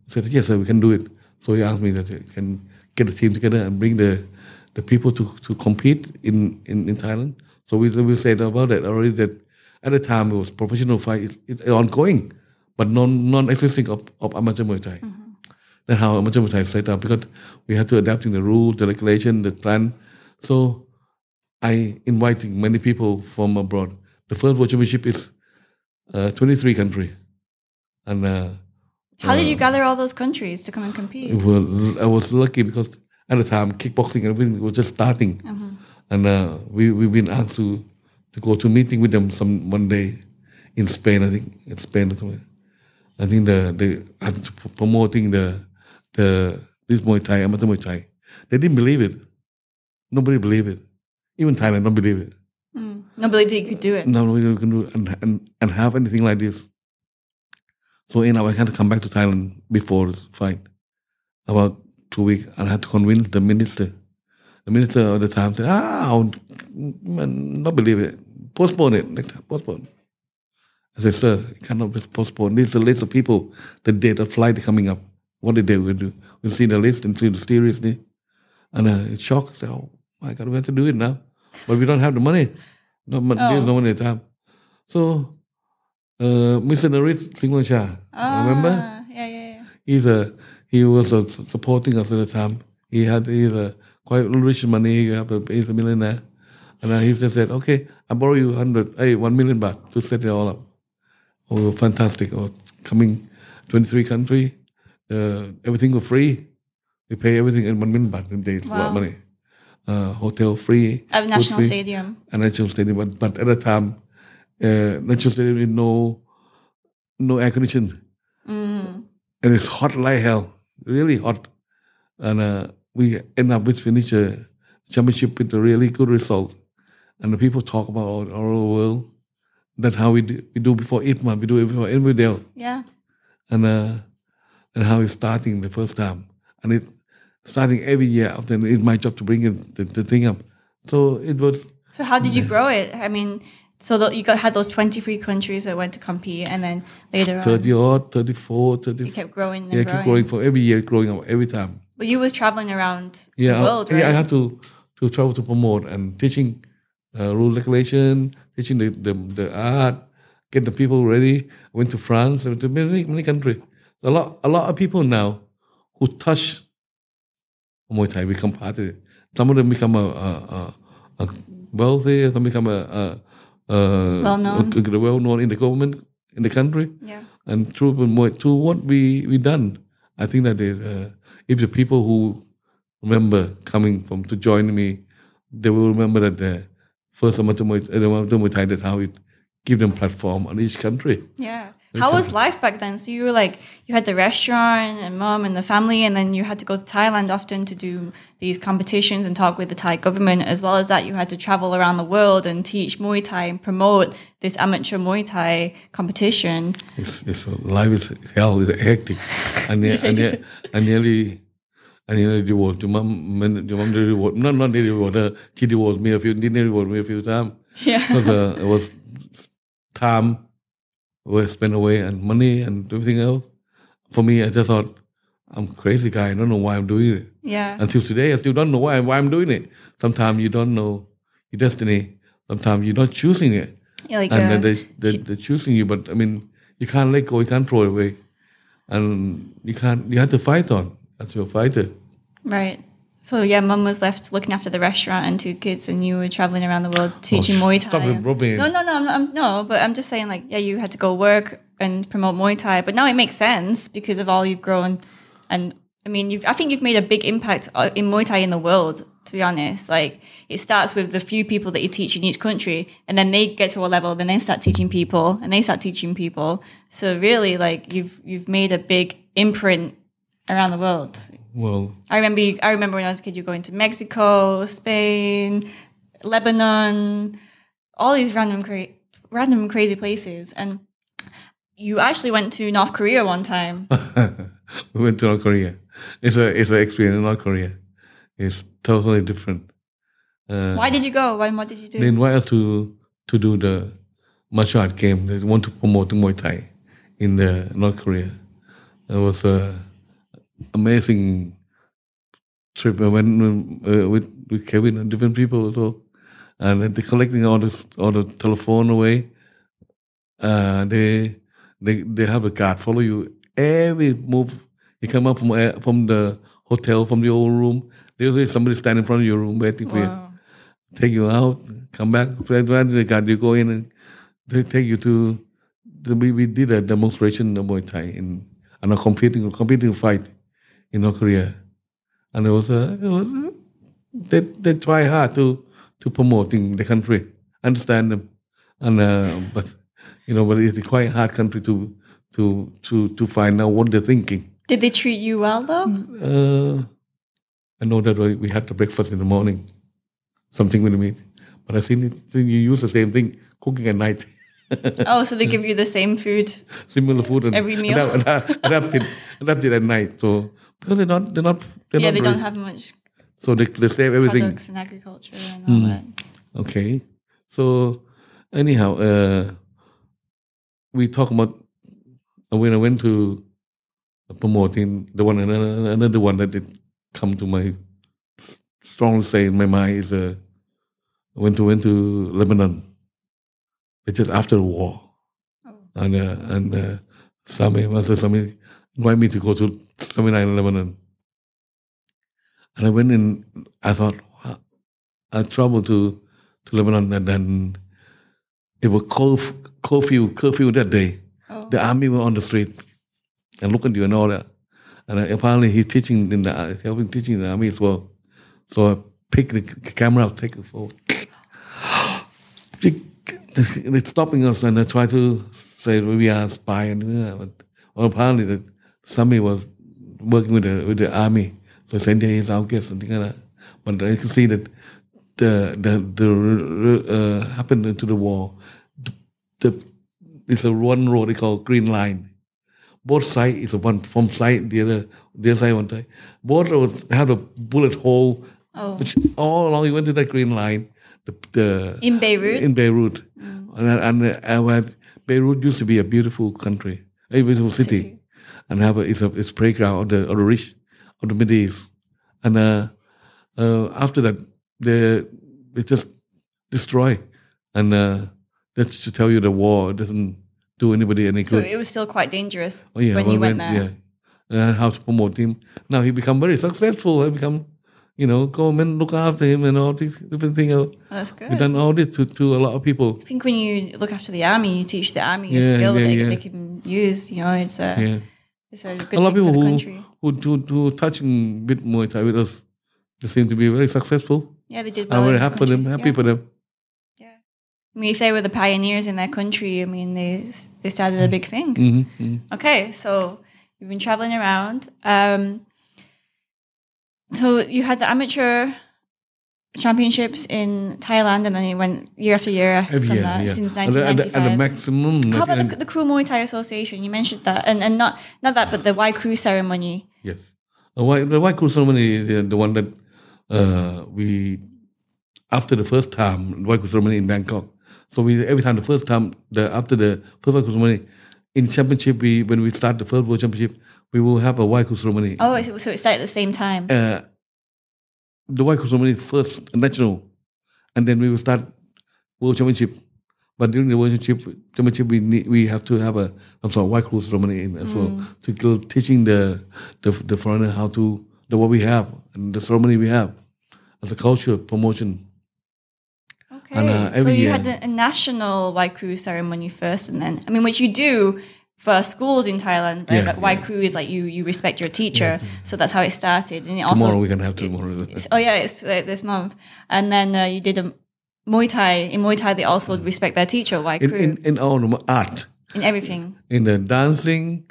I said, yes, sir, we can do it. So he asked me that he can get the team together and bring the, the people to, to compete in, in, in Thailand. So we, we said about that already that at the time it was professional fight, it's, it's ongoing, but non, non-existing of, of amateur Muay Thai. That's how amateur Muay Thai is set up because we had to adapt in the rules, the regulation, the plan. So I inviting many people from abroad. The first World Championship is uh, 23 countries. And uh, How did you gather all those countries to come and compete? I was lucky because at the time kickboxing and everything was just starting, and uh, we we've been asked to to go to meeting with them some one day in Spain. I think in Spain or somewhere. I think the the promoting the the this Muay Thai amateur Muay Thai. They didn't believe it. Nobody believed it. Even Thailand don't believe it. Mm. No believed you could do it. No, nobody can do it and, and and have anything like this. So you know, I had to come back to Thailand before the fight, about two weeks, and I had to convince the minister. The minister at the time said, "Ah, I'll- man, not believe it. Postpone it. Next time, postpone." I said, "Sir, you cannot just postpone. This is the list of people. The date of flight coming up. What did they will do? We'll see the list and see the seriously." And uh, it's shocked. I said, "Oh my God, we have to do it now, but we don't have the money. No, mon- there's no money at the time." So, uh, Mr. Narit Singh remember? Ah, Yeah, yeah, yeah. he's a he was uh, supporting us at the time. He had he's a quite rich money. He have a, he's a millionaire, and he just said, "Okay, I borrow you hundred, hey, one million baht to set it all up." Oh, fantastic! Oh, coming twenty three country, uh, everything was free. We pay everything in one million baht in days, a lot of Wow. money. Uh, hotel free, At National free Stadium. a national stadium, but, but at the time, uh, national stadium with no no air conditioning, Mm. and it's hot like hell, really hot, and uh, we end up with finish a championship with a really good result, and the people talk about all, all over the world. That's how we do, we do before IFMA, we do it before everybody else, Yeah. and uh, and how it's starting the first time, and it starting every year. Then it's my job to bring it, the, the thing up. So it was So how did you grow it? I mean, so that you got had those twenty three countries that went to compete, and then later on 30 odd, 34, 30. you kept growing yeah, growing. keep growing for every year, growing up every time. But you was traveling around Yeah, the I- world, right? yeah, I had to to travel to promote and teaching uh, rule regulation, teaching the, the the art, get the people ready. I went to France, I went to many many countries. A lot a lot of people now who touch Muay Thai become part of it. Some of them become a, a, a, a wealthy, some become a, a, a Well-known. a- well known in the government in the country. Yeah. And through Muay- to what we we done, I think that uh, if the people who remember coming from to join me, they will remember that the first amateur Muay, uh, amateur Thai, that's how it give them platform on each country. Yeah. How was life back then? So you were like, you had the restaurant and mom and the family, and then you had to go to Thailand often to do these competitions and talk with the Thai government. As well as that, you had to travel around the world and teach Muay Thai and promote this amateur Muay Thai competition. It's, it's life is hell, it's hectic. I, ne- I, ne- I nearly, I nearly divorced. Your mom, when- your mom divorced, not not nearly divorced. Uh, she divorced me a few, did nearly divorce me a few times. Yeah. Because uh, it was time was spent away and money and everything else. For me, I just thought, I'm a crazy guy. I don't know why I'm doing it. Yeah. Until today, I still don't know why, why I'm doing it. Sometimes you don't know your destiny. Sometimes you're not choosing it. Yeah, like and uh, they, they, they're choosing you. But I mean, you can't let go. You can't throw it away. And you can't, you have to fight on. As you're a fighter. right. So yeah, mum was left looking after the restaurant and two kids, and you were traveling around the world teaching Muay Thai. Oh, Stop Robin. No, no, no, I'm, I'm, no. But I'm just saying, like, yeah, you had to go work and promote Muay Thai, but now it makes sense because of all you've grown, and I mean, you've, I think you've made a big impact uh, in Muay Thai in the world. To be honest, like it starts with the few people that you teach in each country, and then they get to a level, then they start teaching people, and they start teaching people. So really, like you've you've made a big imprint around the world. Well, I remember you, I remember when I was a kid, you going to Mexico, Spain, Lebanon, all these random cra- random crazy places, and you actually went to North Korea one time. we went to North Korea. It's a it's an experience in North Korea. It's totally different. Uh, Why did you go? Why, what did you do? they invite us to to do the martial art game. They want to promote Muay Thai in the North Korea. It was a amazing trip. I went uh, with with Kevin and different people as well, and they're collecting all this all the telephone away. Uh, they they they have a guard follow you every move. You come up from uh, from the hotel from the old room. There's somebody standing in front of your room waiting for you take you out, come back, the guard you go in and they take you to, the, we, we did a demonstration of Muay Thai in, and a competing, competing fight in North Korea. And it was, a, it they, they try hard to, to promoting the country, understand them. And, uh, but, you know, but it's a quite hard country to, to, to, to find out what they're thinking. Did they treat you well though? Uh, I know that we had the breakfast in the morning, something with the meat. But I seen it, seen you use the same thing cooking at night, oh, so they give you the same food. similar food and Every meal. adapt, adapt, adapted adapted at night. So because they're not they're not they're yeah, not they very- don't have much so they they save everything. products in agriculture and all that. Okay. So anyhow, uh, we talk about when I went to promoting the one another, another one that did come to my strongly say in my mind is uh, I went to went to Lebanon. It's just after the war, Oh. and uh, and uh, Sami Master Sami invited me to go to 79 in Lebanon. And I went in. I thought, wow, I traveled to to Lebanon, and then it was curf- curfew curfew that day. Oh. The army were on the street and looking at you and all that. And apparently he's teaching in the he's helping teaching in the army as well. So I pick the camera up, take a photo. They're stopping us and I try to say we are spy and yeah, but well, apparently the somebody was working with the with the army. So there is our guest something like that. But I can see that the the the uh, happened to the war. The, the it's a one road they call green line. Both side is a one from side the other the other side one side. Both roads have a bullet hole. Oh. Which all along you went to that green line. The, the In Beirut? in Beirut, and and uh, Beirut used to be a beautiful country, a beautiful city, City. And have a, it's a it's playground of the of the rich of the Middle East, and uh, uh, after that they they just destroy, and uh, that's to tell you the war doesn't do anybody any good. So it was still quite dangerous Oh, yeah, when well, you went when- there. Yeah, uh, how to promote him. Now he become very successful. He become you know, government look after him and all these different things. Oh, that's good. We've done all this to, to a lot of people. I think when you look after the army, you teach the army a Yeah, skill yeah, that they, yeah. they can use. You know, it's a Yeah. It's a good a lot of people for the who, country. who, who, who touching with Muay Thai with us, they seem to be very successful. Yeah, they did. Well I'm very happy for them. Happy yeah. for them. Yeah. I mean, if they were the pioneers in their country, I mean, they they started a big thing. hmm hmm Okay, so you've been traveling around. Um, so you had the amateur championships in Thailand, and then you went year after year from year, that yeah. since And the, and, the, 1995. and the maximum. How about the, the Crew Muay Thai Association? You mentioned that, and and not not that, but the Wai Kru ceremony. Yes. The Wai Kru ceremony the, the one that uh, we, after the first time, Wai Kru ceremony in Bangkok. So we every time the first time, the after the first Wai Kru ceremony, in championship, we when we start the first world championship, we will have a Wai Kru ceremony. Oh, so so it started at the same time. Uh, the Wai Kru ceremony first national, and then we will start world championship. But during the world championship, championship we need, we have to have a I'm sorry, Wai Kru ceremony in as well to go teaching the, the the foreigner how to the what we have and the ceremony we have as a culture promotion. Okay, and, uh, so you year- had a, a national Wai Kru ceremony first, and then I mean, which you do for schools in Thailand, right? Yeah, like Y yeah. Crew is like you you respect your teacher, so that's how it started. And it Tomorrow also we can have tomorrow. It's- oh yeah, it's uh, this month. And then uh, you did a Muay Thai. In Muay Thai, they also respect their teacher, In, crew, in in, in all the art, everything. in the dancing,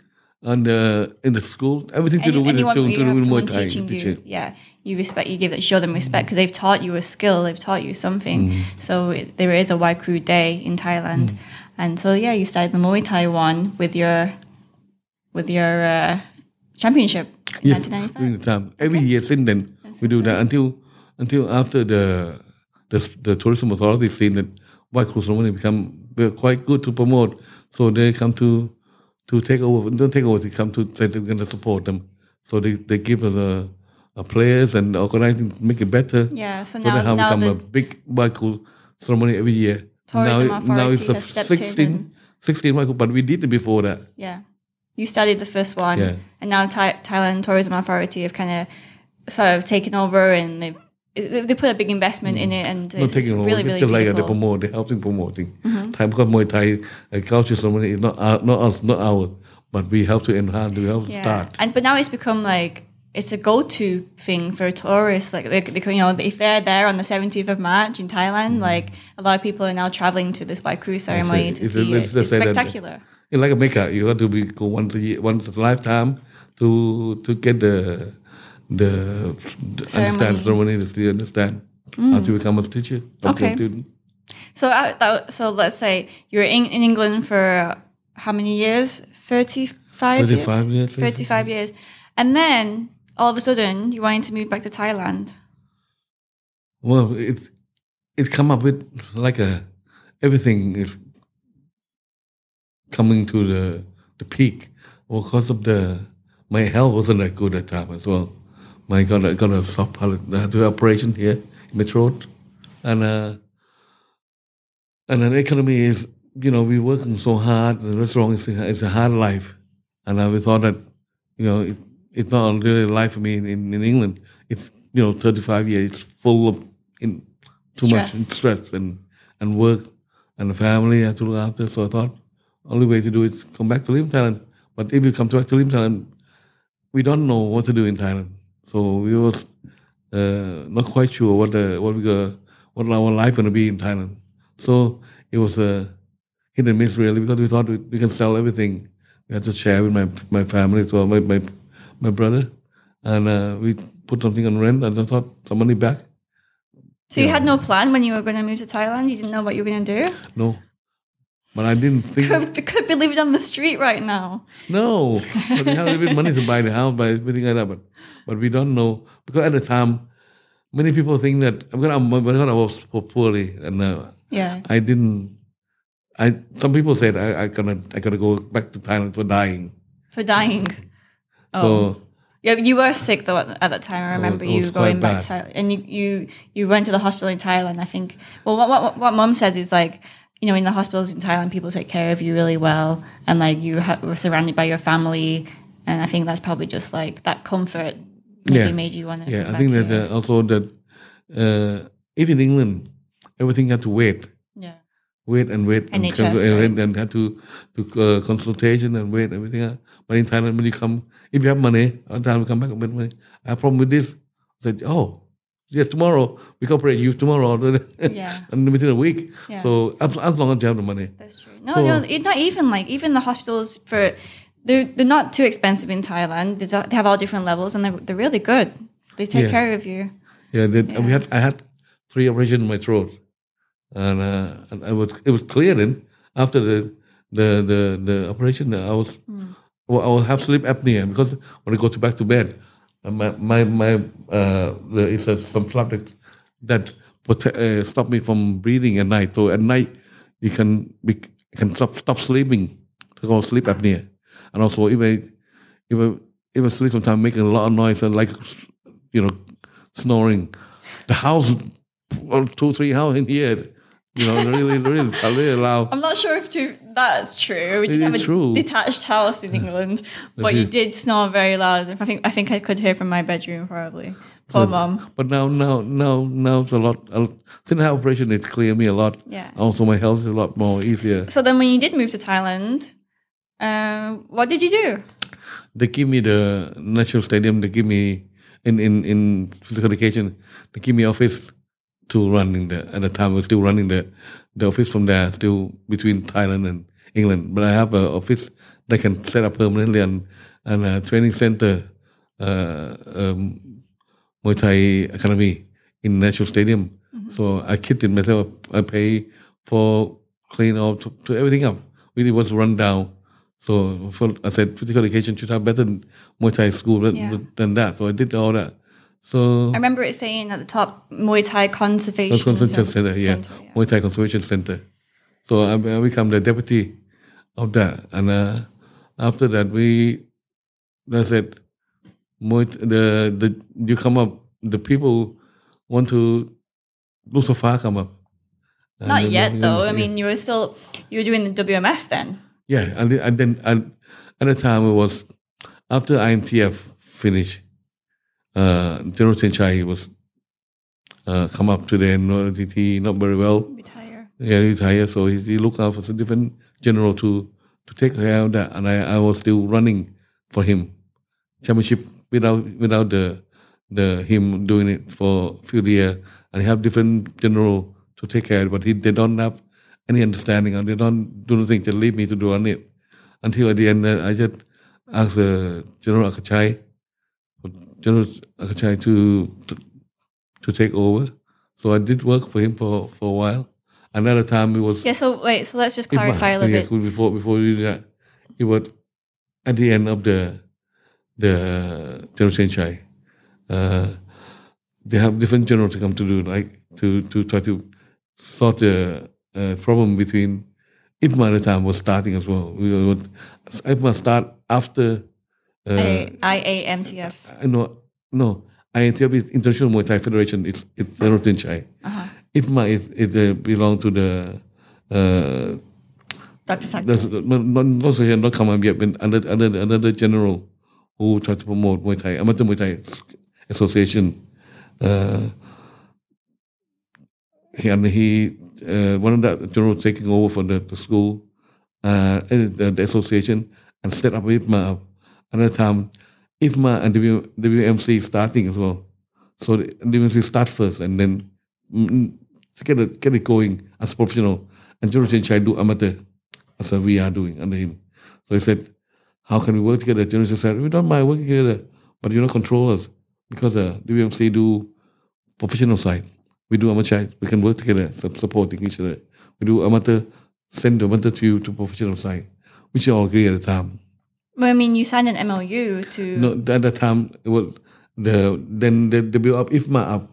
and the in the school, everything to Any, do with the anyone to, to you do with Muay Thai. teaching you, yeah, you respect, you give, show them respect because they've taught you a skill, they've taught you something. Mm. So it, there is a Wai Kru day in Thailand, and so yeah, you started the Muay Thai one with your with your uh, championship in Yes, 1995. during the time. Every year since then, we do that until until after the the, the tourism authority seen that Wai Kru ceremony become quite good to promote, so they come to to take over. Don't take over. They come to say they're going to support them. So they, they give us a, a players and organizing make it better. Yeah, so So now they have now become the a big cruise ceremony every year. Tourism now, it- now it's a has stepped 16, and- 16 Wai Kru, but we did it before that. Yeah. You studied the first one, Yeah. and now Thai- Thailand Tourism Authority have kind of sort of taken over, and they they put a big investment in it, and Not it's, it's taking over, really just really like they beautiful. Mm-hmm. promote, they helping promoting. Thai because Muay Thai uh, culture ceremony is not our, not us, not our, but we have to enhance, we have to start. And but now it's become like it's a go-to thing for tourists. Like they, they, you know, if they're there on the 17th of March in Thailand, like a lot of people are now traveling to this cruise ceremony say- to it's- see it. It's say that- spectacular. Like a Mecca, you have to be go once a year, once a lifetime to to get the the, the understand the ceremony, to understand how to become a teacher, Mm. Okay. student. So uh, that, so let's say you're in, in England for how many years? 35 years? 35 years, 35 years. And then all of a sudden you wanted to move back to Thailand. Well, it's it's come up with like a everything is coming to the the peak because of the my health wasn't that good at time as well. My got a, got a soft palate. I had to operation here in my throat, and uh, and then economy is you know we're working so hard. The restaurant is a, it's a hard life, and I thought that you know it, it's not really life for me in, in England. It's you know 35 years. It's full of in too much Stress. stress and and work and the family I have to look after. So I thought only way to do it is come back to live in Thailand. But if you come back to live in Thailand, we don't know what to do in Thailand. So we was uh, not quite sure what the what we go, what our life going to be in Thailand. So it was a hit and miss really because we thought we, we can sell everything. We had to share with my my family as well, my my, my brother, and uh, we put something on rent and I thought some money back. So you had no plan when you were going to move to Thailand? You didn't know what you were going to do? No, but I didn't think. Could, could be living on the street right now. No, but we have a little bit money to buy the house, buy everything like that. But but we don't know because at the time, many people think that I'm gonna because I was poorly and uh, Yeah. I didn't. I some people said I I gonna I gotta go back to Thailand for dying. For dying. So Yeah, you were sick though at, at that time. I remember it you going back to Thailand, and you, you you went to the hospital in Thailand. I think. Well, what what what mom says is like, you know, in the hospitals in Thailand, people take care of you really well, and like you ha- were surrounded by your family, and I think that's probably just like that comfort maybe Yeah. made you want to? Yeah, I think that uh, also that uh, if in England everything had to wait, yeah. wait and wait and, NHS, and, right? and had to to uh, consultation and wait everything. But in Thailand, when you come, if you have money, on time we come back with money. I have problem with this. I said, oh, yeah, tomorrow we can operate you tomorrow, Yeah. and within a week. Yeah. So as, as long as you have the money. That's true. No, So- no, it, not even like even the hospitals for they're they're not too expensive in Thailand. They have all different levels and they're, they're really good. They take Yeah. care of you. Yeah, that, we had I had three operations in my throat, and, uh, and I was it was clear then after the the the, the operation I was well, I will have sleep apnea because when I go to back to bed, uh, my my my uh, the, it's a, some flap that that uh, stop me from breathing at night. So at night you can be, can stop stop sleeping. It's called sleep apnea, and also if I if I if I sleep sometimes making a lot of noise and like you know snoring, the house two three hours in here. You know, really, really, really loud. I'm not sure if too, that's true. We did have a true. detached house in England, but you did snore very loud. I think I think I could hear from my bedroom probably. Poor mom. But now, now, now, now it's a lot. Since the operation, it cleared me a lot. Yeah. Also, my health is a lot more easier. So then, when you did move to Thailand, uh, what did you do? They give me the national stadium. They give me in in in physical education. They give me office to running in the at the time. We're still running the the office from there, still between Thailand and England. But I have an office that can set up permanently and and a training center. Uh, um, Muay Thai Academy in National Stadium. So I kicked it myself. I pay for clean up to, to everything up. Really was run down. So for, I said physical education should have better Muay Thai school than, Yeah. than that. So I did all that. So I remember it saying at the top Muay Thai Conservation, conservation Cen- center, yeah. Center, yeah. Muay Thai Conservation Center. So I, I become the deputy of that, and uh, after that we, that's it. Muay, the the you come up, the people want to Lucifer come up. And Not then- yet, though. I mean, you were still you were doing the WMF then. Yeah, and, then- and then and at the time it was after IMTF finished. Uh, General Chai was uh, come up to the NOTT not very well. Retire. Yeah, he retired, so he, he looked out for some different general to to take care of that, and I, I was still running for him championship without without the the him doing it for a few years, and he have different general to take care, but he they don't have any understanding, and they don't do nothing. Just leave me to do on it until at the end, uh, I just asked uh, General Akachai, General Akachai to, to to take over. So I did work for him for, for a while. Another time it was Yeah. So wait. So let's just it was- clarify a little yes, bit. before before we do that. It was at the end of the the general Senchai. Uh, they have different generals to come to do like to to try to sort the uh, problem between IFMA at the time was starting as well. We would IFMA start after uh, I- IAMTF. uh, no, no. IMTF is International Muay Thai Federation. It's it's General Tenchai. Uh-huh. IFMA it, it uh, belong to the uh, Dr. Saxon. not not so not come up yet. But another another another general who tried to promote Muay Thai Amateur Muay Thai Association. Uh, he, and he uh, one of the general taking over for the, the school, uh, the, the association, and set up IFMA. Another time, IFMA and WMC starting as well. So the WMC start first, and then mm, to get it get it going as professional. And General Chen Chai do amateur, as we are doing under him. So he said, "How can we work together?" General Chen said, "We don't mind working together, but you don't control us because uh, WMC do professional side. We do amateur. We can work together, sup- supporting each other. We do amateur, send the amateur to you to professional side, which you all agree at the time. Well, I mean, you signed an MOU to. No, at that time it was the then they, they built up IFMA up,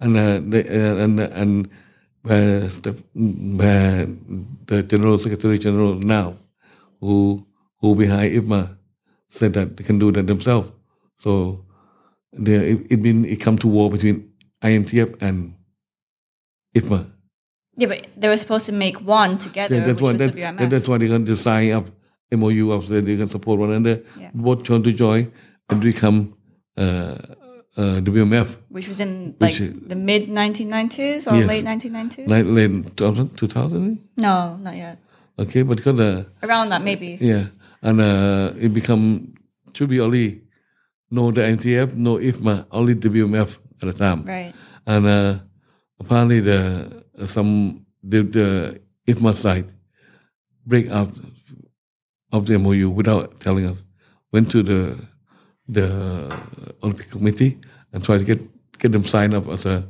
and uh, they, uh, and and uh, the, uh, the general secretary general now, who who behind IFMA, said that they can do that themselves. So there it, it been it come to war between IMTF and IFMA. Yeah, but they were supposed to make one together, Yeah, that's why that, that's why they can just sign up MOU so they can support one another. Yeah. Both trying to join and become uh, uh, WMF, which was in like Which the mid 1990s or Yes. late 1990s. late, late 2000, 2000 no, not yet. okay, but because uh, Around that, maybe. yeah, and uh, it become to be only no the MTF, no IFMA, only WMF at the time. Right. and uh, apparently the some the, the IFMA side break out of the MOU without telling us. Went to the the Olympic Committee and tried to get get them signed up as a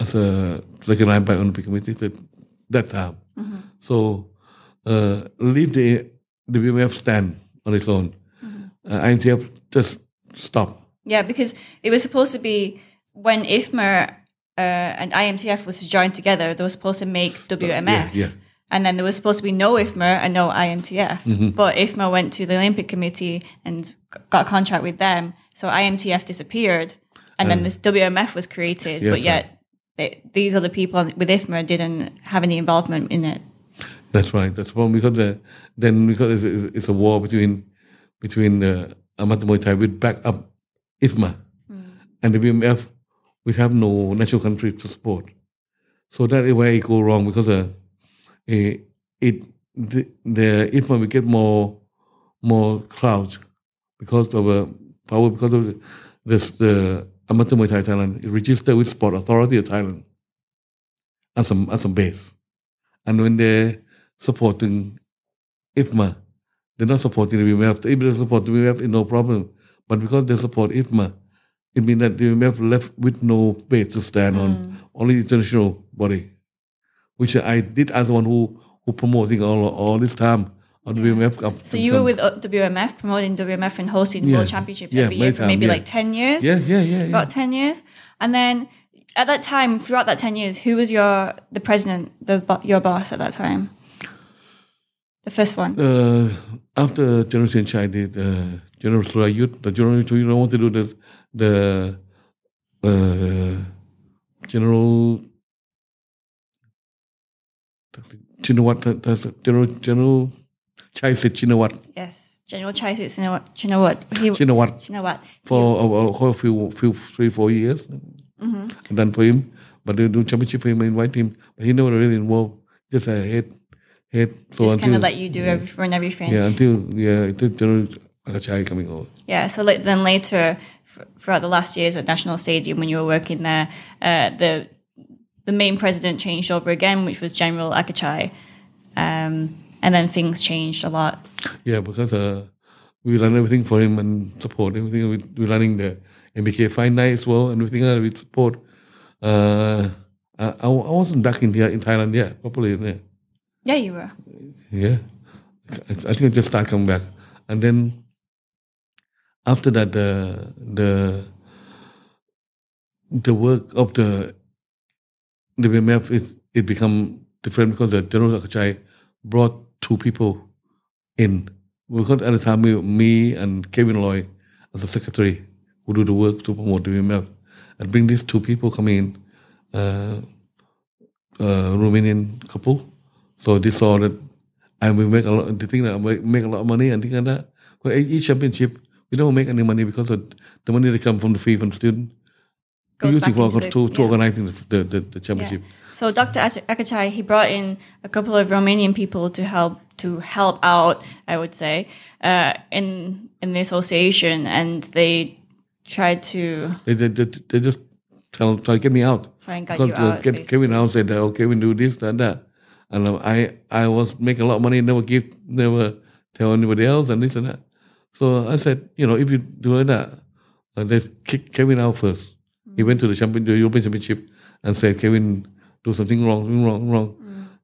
as a recognized by Olympic Committee at that time. So uh, leave the the WMF stand on its own. Uh, IMTF just stop. Yeah, because it was supposed to be when IFMA uh, and IMTF was joined together, they were supposed to make WMF. Yeah, yeah. And then there was supposed to be no IFMA and no IMTF. Mm-hmm. But IFMA went to the Olympic Committee and got a contract with them. So IMTF disappeared. And then this WMF was created. Yes, but yet they, these other people with IFMA didn't have any involvement in it. That's right. That's because the, then because it's, it's, it's a war between between uh, amateur Muay Thai back up IFMA and the WMF, which have no national country to support. So that is where it go wrong because uh, eh, it the, the IFMA will get more more clout because of uh, power because of the, this the amateur Muay Thai Thailand is registered with Sport Authority of Thailand as a as a base. And when they're supporting IFMA, they're not supporting the WMF. If they support the WMF, it's no problem. But because they support IFMA, it means that the WMF left with no base to stand on, only international body, which I did as one who who promoting all all this time on the WMF. up So you were with uh, WMF, promoting WMF and hosting Yeah. World Championships Yeah, every year for maybe yeah. like 10 years? yeah, yeah, yeah, yeah. about 10 years and then at that time throughout that 10 years who was your the president the your boss at that time the first one uh, after General Sen Chai did uh, General Surayut, the General Surayut want to do the the uh, General Chinawat, that- that's General General Chaisit Chinawat, yes general chai sits in what he Chinawat you know what for a, a few, few three four years. Mm-hmm. Done for him, but they do championship for him, invite him, but he never really involved. Just a head head. So just kind of let you do every, run everything yeah, until yeah, until General Akachai coming over. Yeah, so like, then later, f- throughout the last years at National Stadium, when you were working there, uh, the the main president changed over again, which was General Akachai, um, and then things changed a lot. Yeah, because uh, we run everything for him and support everything. We, we're running the MBK Fight Night as well and everything else we support. Uh, I, I wasn't back in here in Thailand yet, properly. Yeah, Yeah, you were. yeah. I, I think I just started coming back, and then after that, the the the work of the the WMF it it become different because the General Akachai brought two people in because at the time we, me and Kevin Loy as the secretary who do the work to promote the WMF and bring these two people coming in, uh, uh, Romanian couple. So they saw that and we make a lot. They think that we make a lot of money and things like that. But each championship, we don't make any money because the money that come from the fee from the student. We using for, the- to, to yeah. organizing the, the, the, the Yeah. championship. So Dr. Ach- Akachai, he brought in a couple of Romanian people to help to help out, I would say, uh, in in the association, and they tried to They, they, they, they just tell try to get me out. try and get you out. get. Kevin out said, "Oh, Kevin do this, that, that," and uh, I I was making a lot of money, never give, never tell anybody else, and this and that. So I said, you know, if you do that, uh, let's kick Kevin out first. He went to the champion, the European Championship, and said, Kevin do something wrong, something wrong, wrong,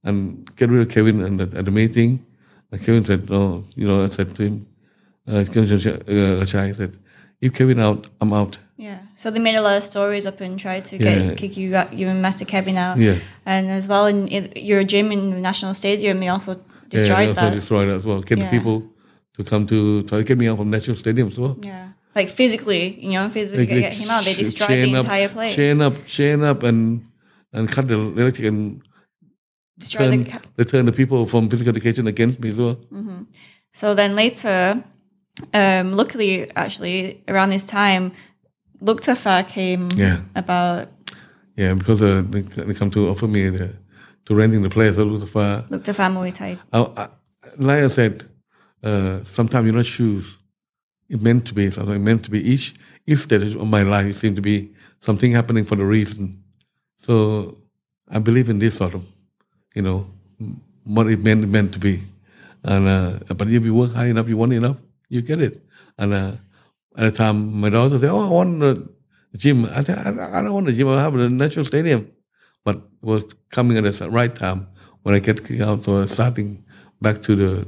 and get rid of Kevin. And at, at the meeting, and Kevin said, no, you know, I said to him, uh, Kevin uh, said, if Kevin out, I'm out. Yeah. So they made a lot of stories up and tried to Yeah. get kick you out, you and Master Kevin out. Yeah. And as well in, in your gym in the National Stadium, they also yeah, destroyed they also that. destroyed that as well. Get Yeah. the people to come to try to get me out from National Stadium as well. yeah. Like physically, you know, physically Like, get him out. They destroy the up- entire place. Chain up, chain up, and and cut the electric and Destroyed turn, the ca- they turn the people from physical education against me as well. So then later, um, luckily, actually, around this time, Luktafa came Yeah. about. Yeah, because uh, they, they come to offer me the, to renting the place. So far. Luktafa Muay Thai. I, I, like I said, uh, sometimes you're not sure. It meant to be something. Meant to be each each stage of my life. Seemed to be something happening for the reason. So I believe in this sort of, you know, what it meant meant to be. And uh, but if you work hard enough, you want enough, you get it. And uh, at the time, my daughter said, "Oh, I want the gym." I said, "I, don't want the gym. I have a natural stadium." But it was coming at the right time when I get out, so starting back to the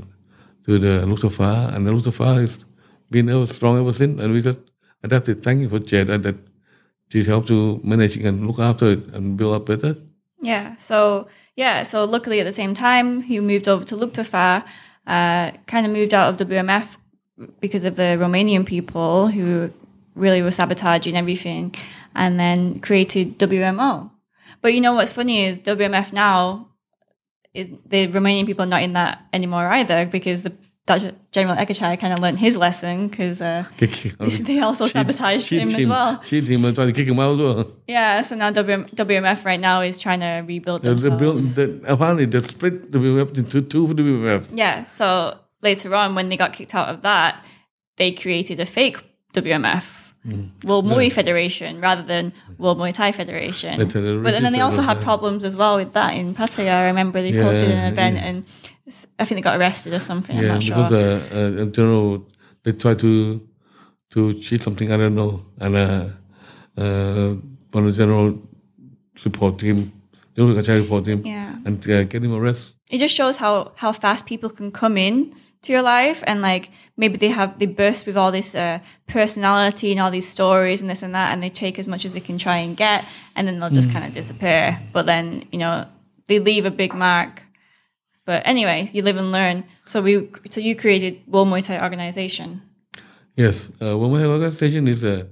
to the Luktafa, and the Luktafa has been ever strong ever since, and we just adapted. Thank you for Jed that she helped to manage and look after it and build up better. Yeah. So yeah. So luckily, at the same time, he moved over to Luktafa. Uh, kind of moved out of WMF because of the Romanian people who really were sabotaging everything, and then created WMO. But you know what's funny is WMF now is the Romanian people are not in that anymore either because the Dutch General Ekachai kind of learned his lesson because uh, they also sabotaged him as well. Him and try to kick him out as well. Yeah, so now WM, WMF right now is trying to rebuild They, they built, themselves. they, apparently, they split the into two for the WWF. Yeah, so later on, when they got kicked out of that, they created a fake WMF, World Muay Federation, rather than World Muay Thai Federation. But then they also had problems as well with that in Pattaya. I remember they posted Yeah, an event yeah. and I think they got arrested or something. I'm Yeah, not because sure. uh, uh, in general, they try to to cheat something I don't know, and uh, uh, one of the general report him, the only guy report him, Yeah. and uh, get him arrested. it just shows how how fast people can come in to your life and like maybe they have they burst with all this uh, personality and all these stories and this and that and they take as much as they can try and get and then they'll just kind of disappear but then you know they leave a big mark but anyway you live and learn so we so you created World Muay Thai organization Yes, uh, when we have organization is uh,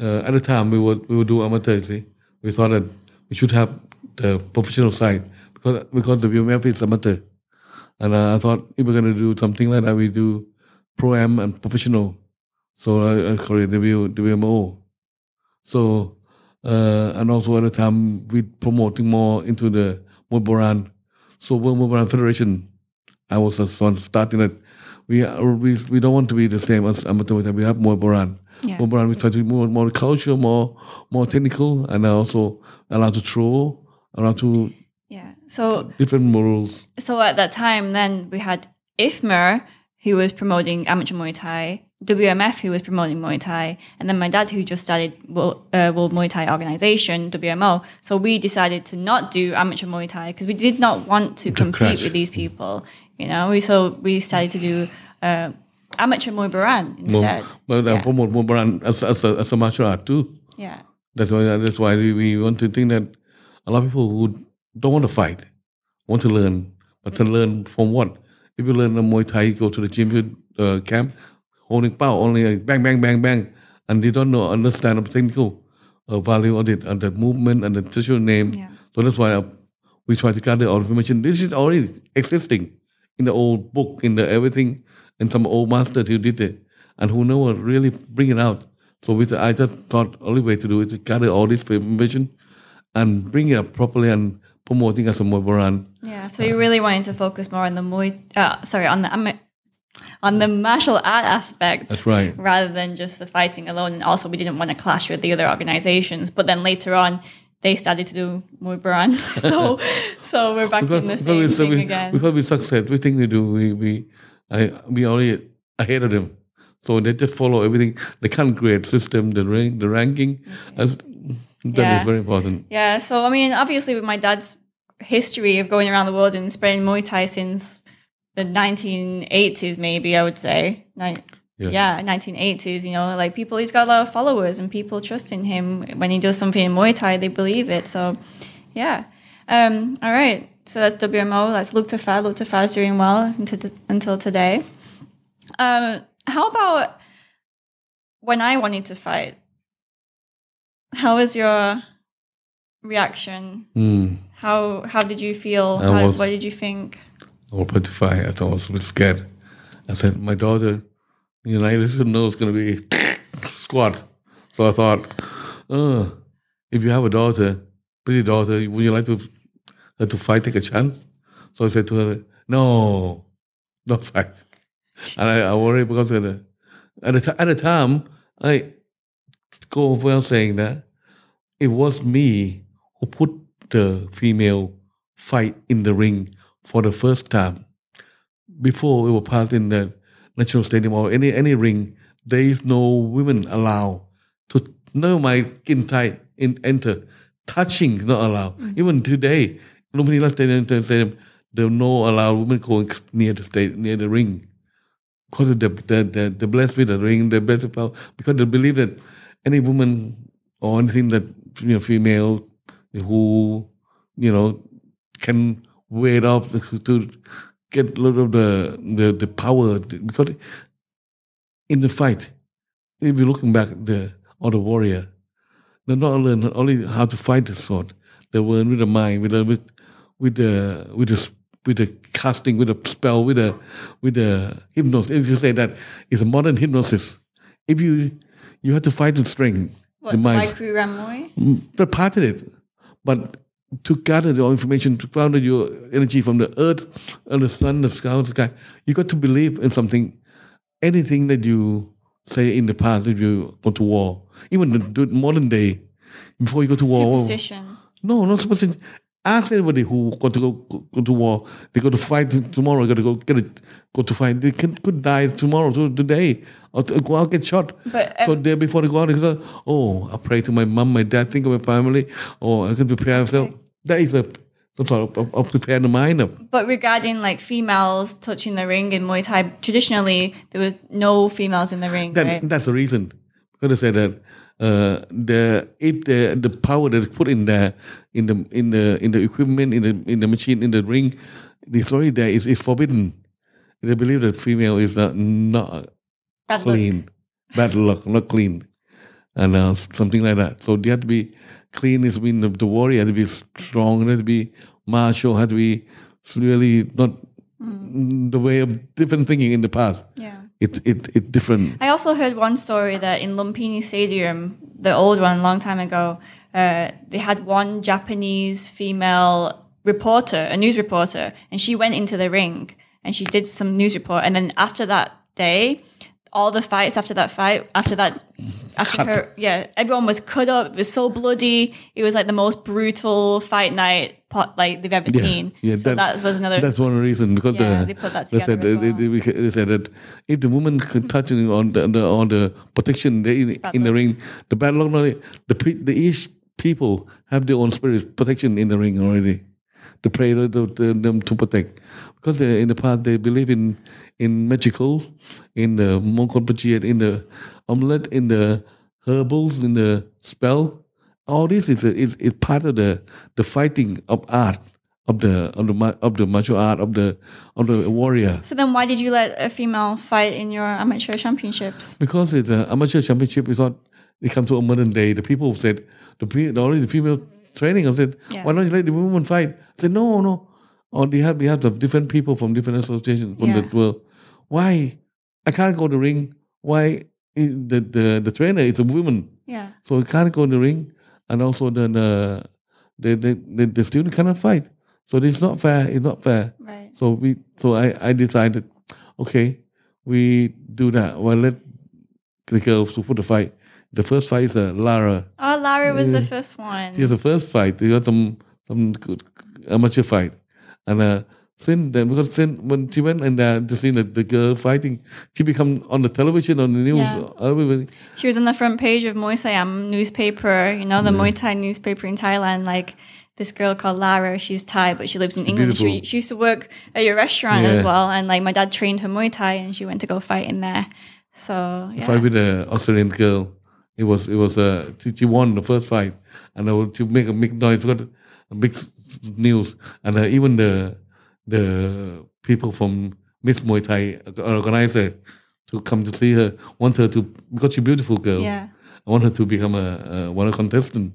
uh, at the time we would we would do amateur. See, we thought that we should have the professional side because because the WMF is amateur, and uh, I thought if we're going to do something like that, we do pro am and professional. So I, I created the WMO. So uh, and also at the time we promoting more into the Muay Boran. So World Muay Boran Federation, I was the one starting it. We, are, we we don't want to be the same as amateur. Muay Thai. We have more Boran. Yeah. More Boran. We try to be more more culture, more more technical, and also allow to throw, allow to yeah so different morals. so at that time then we had IFMA who was promoting amateur Muay Thai, WMF who was promoting Muay Thai, and then my dad who just started World, uh, World Muay Thai Organization, WMO. So we decided to not do amateur Muay Thai because we did not want to compete with these people. You know, we so we decided to do uh, amateur Muay Boran More, instead. but uh, yeah. promote more Boran as as a, as a martial art too. yeah. That's why that's why we, we want to think that a lot of people who don't want to fight want to learn, but to learn from what? If you learn the Muay Thai, you go to the gym, you uh, camp, holding power only like bang bang bang bang, and they don't know understand the technical uh, value of it and the movement and the social name. Yeah. So that's why uh, we try to gather all information. This is already existing in the old book, in the everything, and some old master who did it, and who never really bring it out. So with I just thought only way to do it to gather all this information and bring it up properly and promoting as a Muay Boran. Yeah, so you really wanted to focus more on the Muay, uh, sorry, on the on the martial art aspect. That's right. Rather than just the fighting alone, and also we didn't want to clash with the other organizations. But then later on, they started to do Muay Boran, so so we're back in the same we, thing we, again. because we success, we think we do, we we I, we already ahead of them. So they just follow everything. They can't create system, the rank, the ranking. As, that is Mm-hmm. Yeah. very important. Yeah, so I mean, obviously, with my dad's history of going around the world and spreading Muay Thai since the 1980s, maybe I would say. Ni- Yes. Yeah, 1980s, you know, like people, he's got a lot of followers and people trust in him. When he does something in Muay Thai, they believe it. So, yeah. Um, all right. So that's WMO. That's Luktafa. Luke Tafa is doing well until, until today. Um, how about when I wanted to fight? How was your reaction? Mm. How how did you feel? How, was- what did you think? Was petrified. I thought I was a bit scared. I said, my daughter, you know, I didn't know it's going to be squat. So I thought, uh, if you have a daughter, pretty daughter, would you like to to fight, take a chance? So I said to her, no, don't fight. And I, I worry because of the, at the, at the time, I go well saying that it was me who put the female fight in the ring for the first time. Before we were part in the national stadium or any any ring, there is no women allowed to no my skin tight in enter. Touching is not allowed. Mm. Even today, Lumpini Stadium, stadium there are no allowed women going near the state near the ring because of the the the, the blessed with the ring, the blessed power, because they believe that any woman or anything that you know female who you know can it up to, get a lot of the, the the power because in the fight, if you're looking back the or the warrior, they not learn only how to fight the sword, they learn with the mind, with the with with the with the with the casting, with the spell, with the with the hypnosis. If you say that it's a modern hypnosis, if you you have to fight the strength, What, the mind, like? Mm, but part of it. But to gather the information, to gather your energy from the earth, and the sun, the sky, the sky, you got to believe in something. Anything that you say in the past, if you go to war, even the, the modern day, before you go to war, Superstition. no, not superstition. Ask anybody who got to go, go to war. They got to fight tomorrow. Got to go get it. Go to fight. They can, could die tomorrow, today, or to go out get shot. But, so um, day before they go out, they go, oh, I pray to my mom, my dad, think of my family, or I can prepare myself. That is a some sort of, of prepare the mind up. But regarding like females touching the ring in Muay Thai, traditionally there was no females in the ring, That, right? That's the reason. I'm gonna say that uh, the if the the power that is put in there in the in the in the equipment in the in the machine in the ring, the story there is is forbidden. They believe that female is not not Bad luck. clean, bad luck, not clean, and uh, something like that. So they have to be clean. Is mean the, the warrior has to be strong, has to be martial, has to be really not the way of different thinking in the past. Yeah. It it it different. I also heard one story that in Lumpini Stadium, the old one, long time ago, uh, they had one Japanese female reporter, a news reporter, and she went into the ring and she did some news report. And then after that day, all the fights after that fight, after that, after her, yeah, everyone was cut up. It was so bloody. It was like the most brutal fight night pot like they've ever seen. so that, was another. That's one reason because Yeah, the, they put that they said together as they, they, they- said that if the woman could touch on the, on the on the protection they, in, in the ring, the bad luck. The the each people have their own spirit protection in the ring already. The prayer to, them to protect because they, in the past they believe in in magical, in the Mongkol Pachiat, in the amulet, in the herbals, in the spell. All this is a, is, is part of the the fighting of art of the of the of the martial art of the of the warrior so then, why did you let a female fight in your amateur championships? because it's an amateur championship. is not. It comes to a modern day. The people said the the already the female training. I said, Yeah. why don't you let the women fight? I said, no, no. Or they have we have different people from different associations from Yeah. the world. Why I can't go to the ring? Why the the the trainer is a woman? Yeah. So he can't go in the ring, and also then uh, the, the the the student cannot fight. So it's not fair. It's not fair. Right. So we so I I decided, okay, we do that. Well, let the girls to put the fight. The first fight is uh, Lara. Oh, Lara was the first one. She has the first fight. They got some some good amateur fight, and uh, since then because since when she went and uh, just see the, the girl fighting, she become on the television on the news. Yeah. Everybody, She was on the front page of Muay Siam newspaper, you know, the Muay Thai newspaper in Thailand. Like this girl called Lara, she's Thai, but she lives in England. She, she used to work at your restaurant as well. And like my dad trained her Muay Thai and she went to go fight in there. So, yeah. fight with the Australian girl. It was it was uh, she, she won the first fight, and uh, to make a big noise, got a big news, and uh, even the the people from Miss Muay Thai organizer to come to see her want her to because she's a beautiful girl. Yeah. I want her to become a, a one contestant,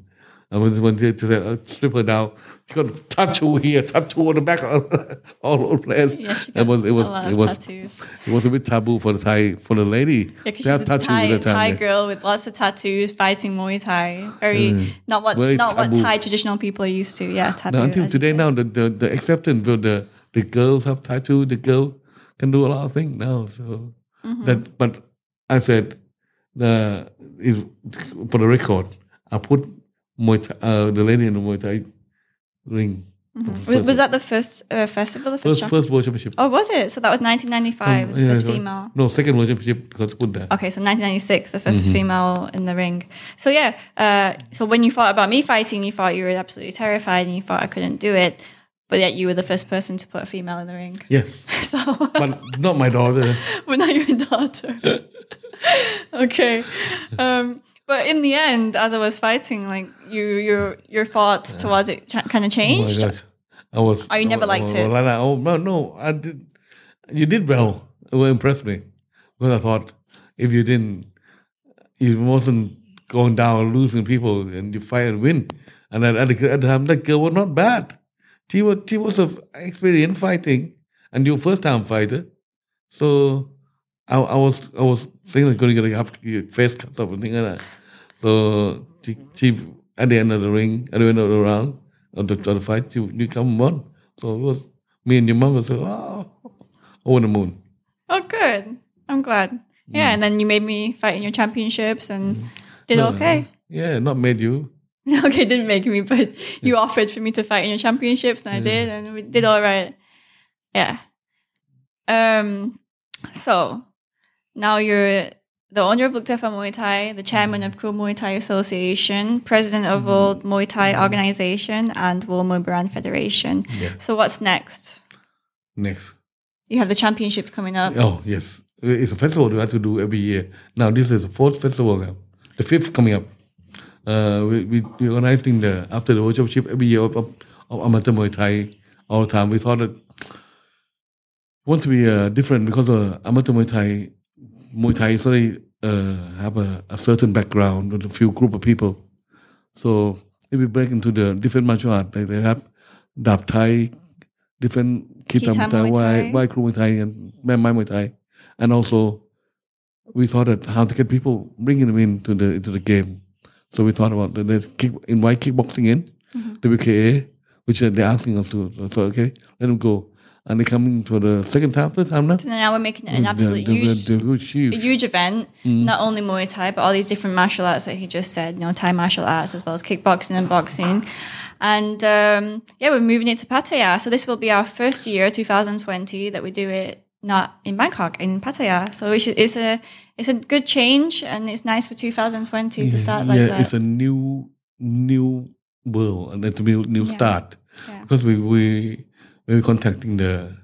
And when, when they, they uh, strip her down, she got a tattoo here, tattoo on the back, of all over the place. Yeah, she it was it was a lot it of was tattoos. it was a bit taboo for the Thai for the lady. Yeah, she's a Thai, Thai girl with lots of tattoos, fighting Muay Thai. Very not what Very not what. Thai traditional people are used to. Yeah, taboo. Now, until today, now the, the the acceptance for the the girls have tattoo. The girl can do a lot of things now. So Mm-hmm. that, but I said the is for the record, I put Muay Thai, uh, the lady in the Muay Thai ring. Was, was that the first uh, festival? The first, First first world championship. Oh, was it? So that was 1995, the Yeah, first female. No, second world championship because put there. Okay, so 1996, the 1st Mm-hmm. female in the ring. So yeah, uh, so when you thought about me fighting, you thought you were absolutely terrified and you thought I couldn't do it, but yet you were the first person to put a female in the ring. Yes, So, but not my daughter. but now you're a daughter. okay, um, but in the end, as I was fighting, like you, your your thoughts towards it ch- kind of Oh changed. gosh, I was. Oh, you never I liked I it? like that. Oh no, no, I did. You did well. It will impress me because I thought if you didn't, you wasn't going down losing people and you fight and win. And at, at, the, at the time, that girl was not bad. She was she was of experienced fighting, and you first time fighter. So I, I was I was thinking going to have your face cut off and things like that. So she, she at the end of the ring, at the end of the round of the, of the fight, you you come on. So it was me and your mom was like, oh, over the moon. Oh, good. I'm glad. Mm. Yeah, and then you made me fight in your championships and did No, okay. Yeah, not made you. okay, didn't make me, but you offered for me to fight in your championships, and I did, and we did all right. Yeah. Um. So now you're the owner of Luktafa Muay Thai, the chairman of Kru Muay Thai Association, president of World Muay Thai Organization, and World Muay Boran Federation. Yeah. So what's next? Next. You have the championships coming up. Oh yes, it's a festival we have to do every year. Now this is the fourth festival now, the fifth coming up. Uh, we we we organizing the after the World Championship every year of, of, of amateur Muay Thai all the time. We thought that want to be uh, different because uh, amateur Muay Thai Muay Thai suddenly uh, have a, a certain background with a few group of people. So if we break into the different martial art, they, they have Dap Thai, different Kitam Kitam Thai, Muay Thai. Wai Kru Muay Thai, and Mai Mai Muay Thai. And also, we thought that how to get people, bringing them into the into the game. So we thought about the, the kick, invite kickboxing in, WKA, which they're asking us to. So, okay, let them go. And they're coming for the second time, third time now. So now we're making it an Yeah, absolute they're- huge they're huge, huge. a huge event, Mm. not only Muay Thai, but all these different martial arts that he just said, you know, Thai martial arts as well as kickboxing and boxing. And um, yeah, we're moving it to Pattaya. So this will be our first year, 2020, that we do it not in Bangkok, in Pattaya. So is- it's a it's a good change and it's nice for 2020 to start like yeah, that. it's a new new world and it's a new new Yeah. start Yeah. because we we we were contacting the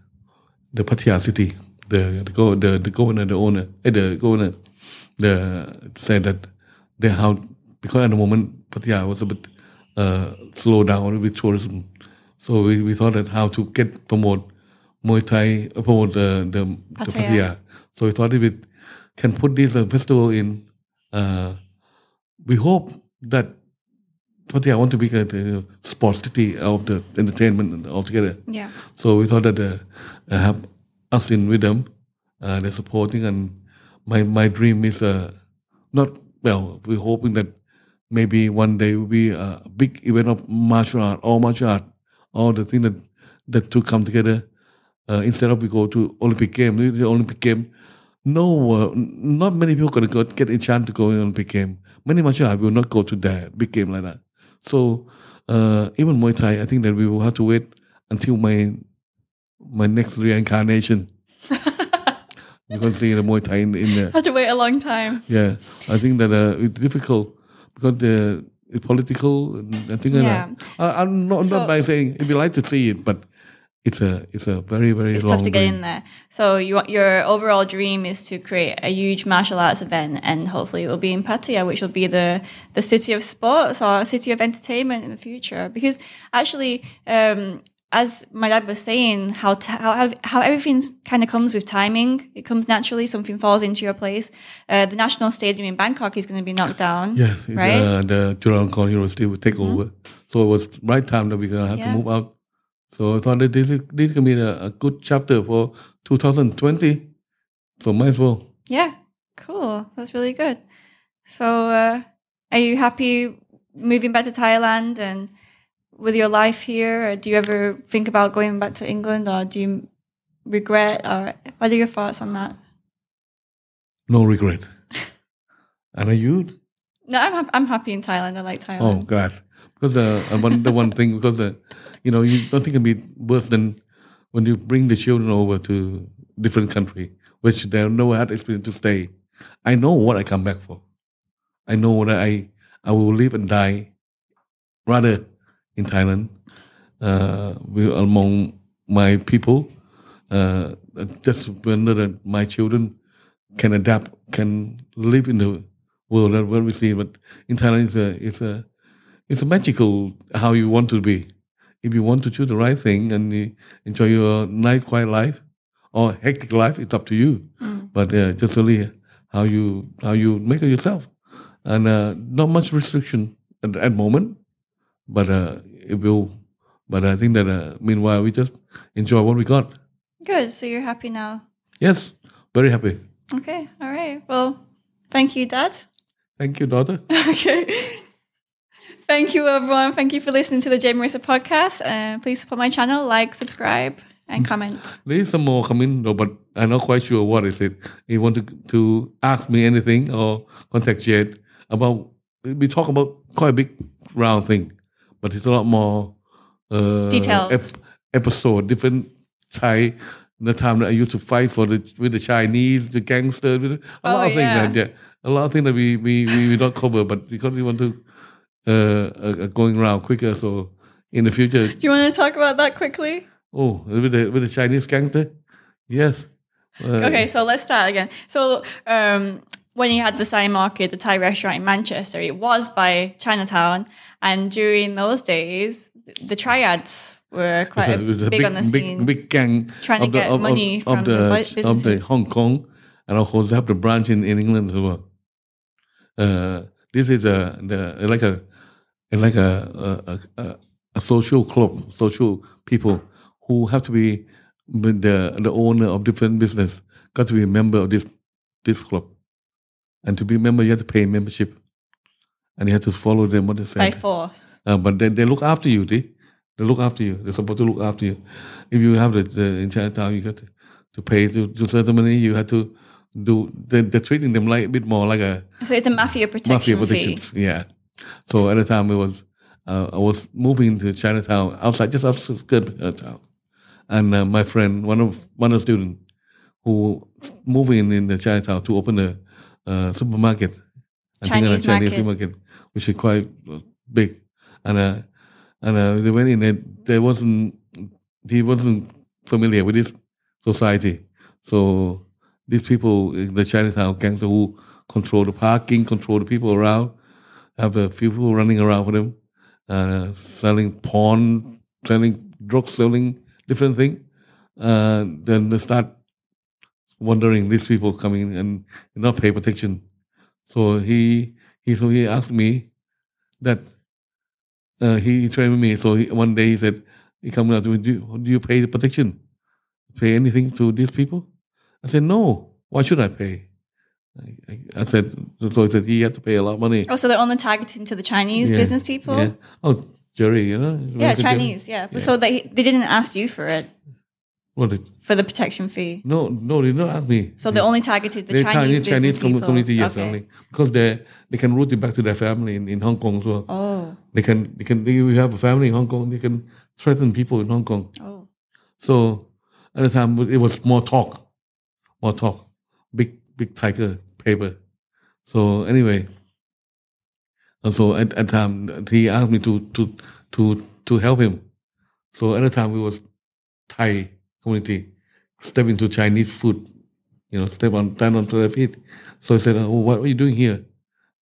the Pattaya city. The the go the, the governor the owner eh, the governor the said that they how because at the moment Pattaya was a bit uh, slow down with tourism so we, we thought that how to get promote Muay Thai uh, promote the the, the Pattaya. Pattaya so we thought if we can put this uh, festival in uh, we hope that Pattaya want to be a, the sports city of the entertainment altogether. yeah. So we thought that uh, have us in with them, uh, they're supporting, and my my dream is uh, not well. We're hoping that maybe one day will be a big event of martial art, all martial art, all the things that that to come together. Uh, instead of we go to Olympic game, the Olympic game, no, uh, not many people gonna go, get a chance to go in Olympic game. Many martial art will not go to that big game like that. So uh, even Muay Thai, I think that we will have to wait until my my next reincarnation. We're going see the Muay Thai in, in the Had to wait a long time. yeah. I think that uh, it's difficult because the it's political and I think Yeah. that, I, I'm not So- not by saying if you like to see it, but it's a it's a very very It's long tough to get in there. So you, your overall dream is to create a huge martial arts event, and hopefully it will be in Pattaya, which will be the the city of sports or city of entertainment in the future. Because actually, um, as my dad was saying, how t- how how everything kind of comes with timing. It comes naturally. Something falls into your place. Uh, the national stadium in Bangkok is going to be knocked down. Yes, right. uh, the Chulalongkorn University will take over. So it was right time that we're gonna have Yeah. to move out. So I thought that this is, this can be a, a good chapter for 2020. So might as well. Yeah, cool. That's really good. So, uh, are you happy moving back to Thailand and with your life here? Or do you ever think about going back to England, or do you regret? Or what are your thoughts on that? No regret. and are you? No, I'm hap- I'm happy in Thailand. I like Thailand. Oh God! Because uh, one the one thing because uh, you know you don't think it'd be worse than when you bring the children over to different country, which they have never had experience to stay. I know what I come back for. I know that I I will live and die rather in Thailand uh, with among my people. Uh, just whether that my children can adapt, can live in the world that where we see. But in Thailand, it's a it's a it's a magical how you want to be. If you want to choose the right thing and enjoy your nice quiet life or hectic life, it's up to you. But uh, just really how you how you make it yourself, and uh, not much restriction at at moment. But uh, it will. But I think that uh, meanwhile we just enjoy what we got. Good. So you're happy now. Yes, very happy. Okay. All right. Well, thank you, Dad. Thank you, daughter. okay. Thank you, everyone. Thank you for listening to the Jay Marissa podcast. And please support my channel, like, subscribe, and comment. There is some more coming, though, but I'm not quite sure what is it. You want to to ask me anything or contact Jed about? We talk about quite a big round thing, but it's a lot more uh, Details. episode, different Thai. The time that I used to fight for the with the Chinese, the gangsters, a lot Oh, of things. yeah. That, a lot of things that we we we, we don't cover, but because we want to uh, uh, going around quicker. So in the future, Do you want to talk about that quickly? Oh, with the with the Chinese gangster, yes. Uh, Okay, so let's start again. So, um, when you had the Thai market, the Thai restaurant in Manchester, it was by Chinatown, and during those days, the triads were quite it a big, on the scene. big, big gang Trying to the, get of, money of, from of the the, of the. Hong Kong, and of course they have the branch in, in England as well. Uh, this is a the like a like a a, a a social club, social people who have to be the the owner of different business got to be a member of this this club, and to be a member you have to pay membership, and you have to follow them what they say. by force. Uh, but they, they look after you, see? They look after you. They're supposed to look after you. If you have the, the in Chinatown, you got to, to pay to, to certain money. You have to do. They, they're treating them like a bit more like a So it's a mafia protection, mafia protection. fee. Yeah. So at the time, it was uh, I was moving to Chinatown outside, just outside Chinatown, and uh, my friend, one of one of the students, who moving in the Chinatown to open a uh, supermarket, I think Chinese a Chinese market. supermarket, which is quite uh, big, and uh, and uh, they went in. There, there wasn't he wasn't familiar with this society, so these people, in the Chinatown gangster who control the parking, control the people around, have the people running around for them, uh, selling porn, selling drug selling, different thing. Uh, then they start wondering these people coming and not pay protection. So he he so he asked me that uh, he, trained me. So he, one day he said he come out to me, do, you- do you pay the protection? Pay anything to these people? I said no. Why should I pay? I, I, I said so. He said he had to pay a lot of money. Oh, so they're only targeting to the Chinese Yeah, business people? Yeah. Oh, Jerry, you know. Yeah, Chinese. Yeah. So they they didn't ask you for it What? Did, for the protection fee. no, no, they didn't ask me. So they only targeted the They Chinese, Chinese business Chinese people. commu- community, yes, Okay. only because they they can route it back to their family in, in Hong Kong as well. Oh, They can they can they, we have a family in Hong Kong. They can threaten people in Hong Kong. oh, So at the time it was more talk, more talk, big big tiger paper. So anyway, so at at time he asked me to to to to help him. So at the time we was Thai community step into Chinese food, you know, step on stand on their feet. So I said, "Oh, what are you doing here?"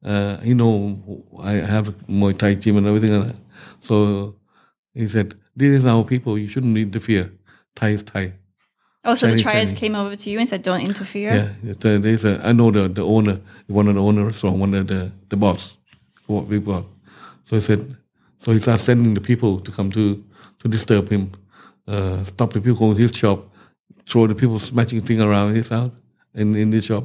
Uh, you know, I have Muay Thai gym and everything. So He said, "This is our people. You shouldn't interfere. Thai is Thai." Oh, so the Chinese, triads Chinese. came over to you and said, "Don't interfere." Yeah, uh, there's a. I know the the owner, one of the owners restaurant, one of the the boss, what we bought. So he said, so he started sending the people to come to to disturb him, uh, stop the people going to his shop, throw the people smashing thing around his house in in his shop.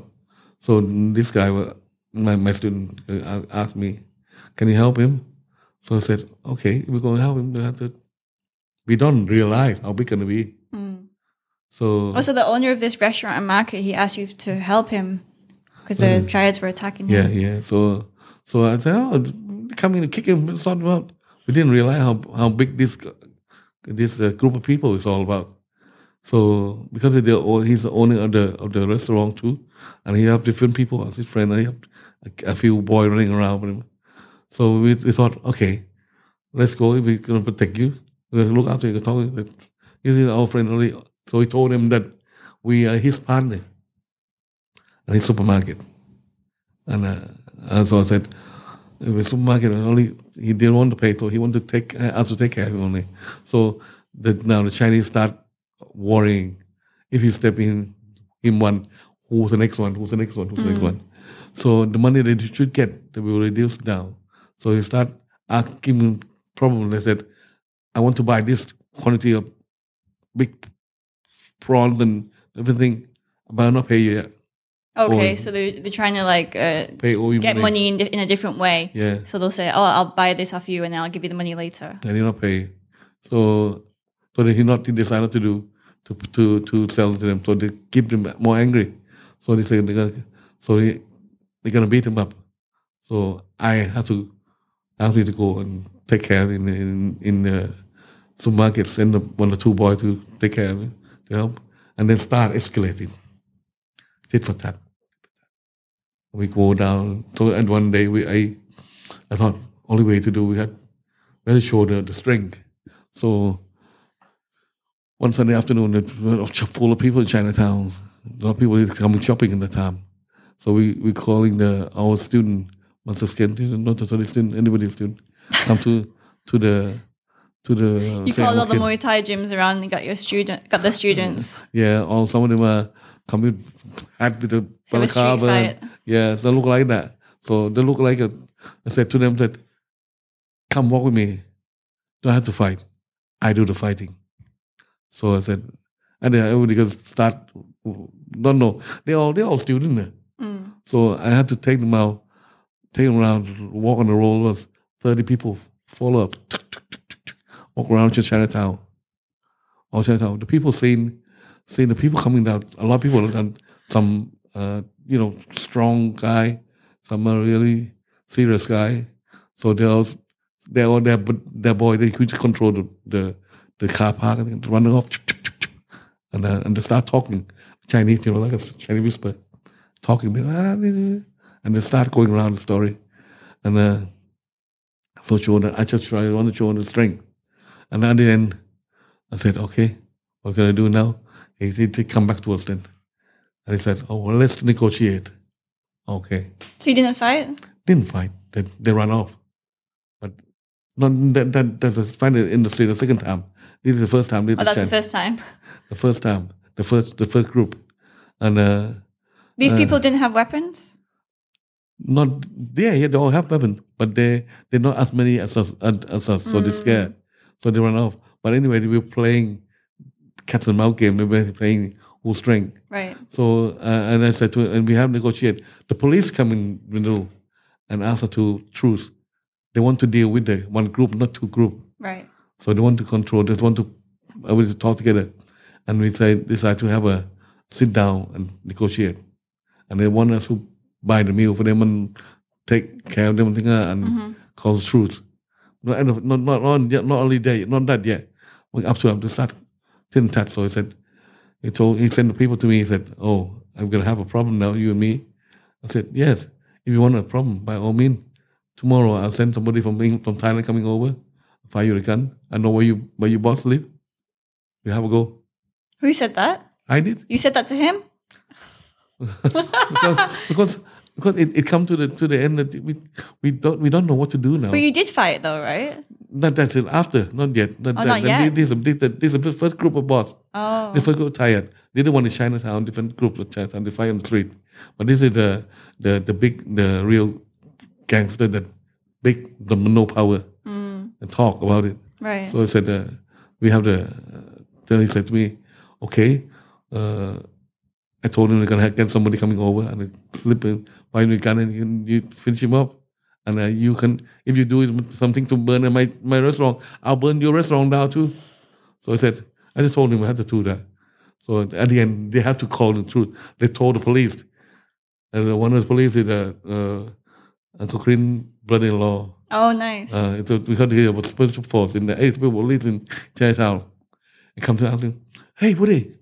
So this guy, wa- my my student, uh, asked me, "Can you help him?" So I said, "Okay, we're going to help him. We have to." We don't realize how big gonna be. So Also, the owner of this restaurant and market, he asked you to help him because the triads were attacking Yeah, him. yeah. Yeah. So, so I said, oh, come in and kick him, sort him out. We didn't realize how how big this this uh, group of people is all about. So, because of the, he's the owner of the of the restaurant too, and he have different people as his friend, and he have a, a few boy running around with him. So we, we thought, okay, let's go. We're gonna protect you. We're gonna look after you. Talk. This is our friend. So he told him that we are his partner at his supermarket. And, uh, and so I said, was supermarket only he didn't want to pay, so he wanted to take uh, us to take care of him only. So the, now the Chinese start worrying if you step in in one, who's the next one, who's the next one, who's the next one. So the money that you should get, they will reduce down. So you start asking him problem. They said, I want to buy this quantity of big prawns and everything, but I'm not pay you yet. Okay, Or- so they're, they're trying to like uh, Pay all your get money. money in, di- in a different way. Yeah. So they'll say, "Oh, I'll buy this off you, and then I'll give you the money later." and he not pay. So so he not he decided to do to to to sell to them. So they keep them more angry. So they say they're gonna so they they're gonna beat him up. So I have to I have to go and take care of in in in the supermarket, send the, one or two boys to take care of him to help, and then start escalating. Tit for tat. We go down. So and one day we I I thought only way to do we had we had show the, the strength. So one Sunday afternoon, it was full of people in Chinatown. A lot of people coming shopping in the town. So we we calling the our student, master student, not the student, anybody student, come to to the to the. uh, You called all the. Muay Thai gyms around and got your student, got the students. Yeah, or some of them are coming hat with the So balaclava. Yeah, so look like that. So they look like a. I said to them that, "Come walk with me. Don't have to fight. I do the fighting." So I said, and then everybody goes start. Don't know. They all they all students. Mm. So I had to take them out, take them around, walk on the rollers. Thirty people follow up, walk around to Chinatown. All Chinatown. The people seeing, seeing the people coming down. A lot of people, and some, uh, you know, strong guy, some are really serious guy. So they all, they all their their boy. They could control the the, the car park and running off, and uh, and they start talking Chinese, you know, like a Chinese whisper talking, "Ah, this is-" and they start going around the story. And uh, so show that I just try want to show the strength. And at the end, I said, okay, what can I do now? He said, come back to us then. And he said, oh, well, let's negotiate. Okay. So you didn't fight? Didn't fight. They, they ran off. But not that, that that's a fight in the street the second time. This is the first time. This Oh, that's the first time. the first time. The first the first group. And uh, These Uh. people didn't have weapons. not yeah, yeah, they all have weapons, but they they're not as many as us, as, as us, so they're scared, so they run off. But anyway, we were playing cat and mouse game. We were playing who's strength. Right. So uh, and I said to and we have negotiated. The police come in the middle and ask us to truce. They want to deal with the one group, not two group. Right. So they want to control. They want to everybody to talk together, and we say decide to have a sit down and negotiate. And they want us to buy the meal for them and take care of them and, uh, and cause truth. Not, not, not, yet- not only that, not that yet. Well, Up to them to start didn't touch. So he said, he told, he sent the people to me. He said, "Oh, I'm gonna have a problem now, you and me." I said, "Yes. If you want a problem, by all means, tomorrow I'll send somebody from Eng- from Thailand coming over, fire you a gun. I know where you where your boss live. We have a go." Who said that? I did You said that to him? because because because it, it come to the to the end that we we don't we don't know what to do now. But you did fight though, right? not that's it. After, not yet. Not, Oh, that, not yet? This, this, this, this is the first group of boss. Oh. The first group tired. The other one is Chinatown, different group of Chinatown. They fight on the street. But this is the the the big, the real gangster that big, the no power, and talk about it. Right. So I said, uh, we have the. Uh, then he said to me, okay. Uh, I told him we're gonna get somebody coming over and I slip in, find a gun and you, you finish him up. And uh, you can, if you do it- something to burn my my restaurant, I'll burn your restaurant down too. So I said, I just told him I had to do that. So at the end, they had to call the truth. They told the police, and uh, one of the police is uh, uh, Uncle Green brother-in-law. oh, nice. Uh, was, we got to hear about special force in the eighth people police in Chinatown. And come to ask him, hey, Woody,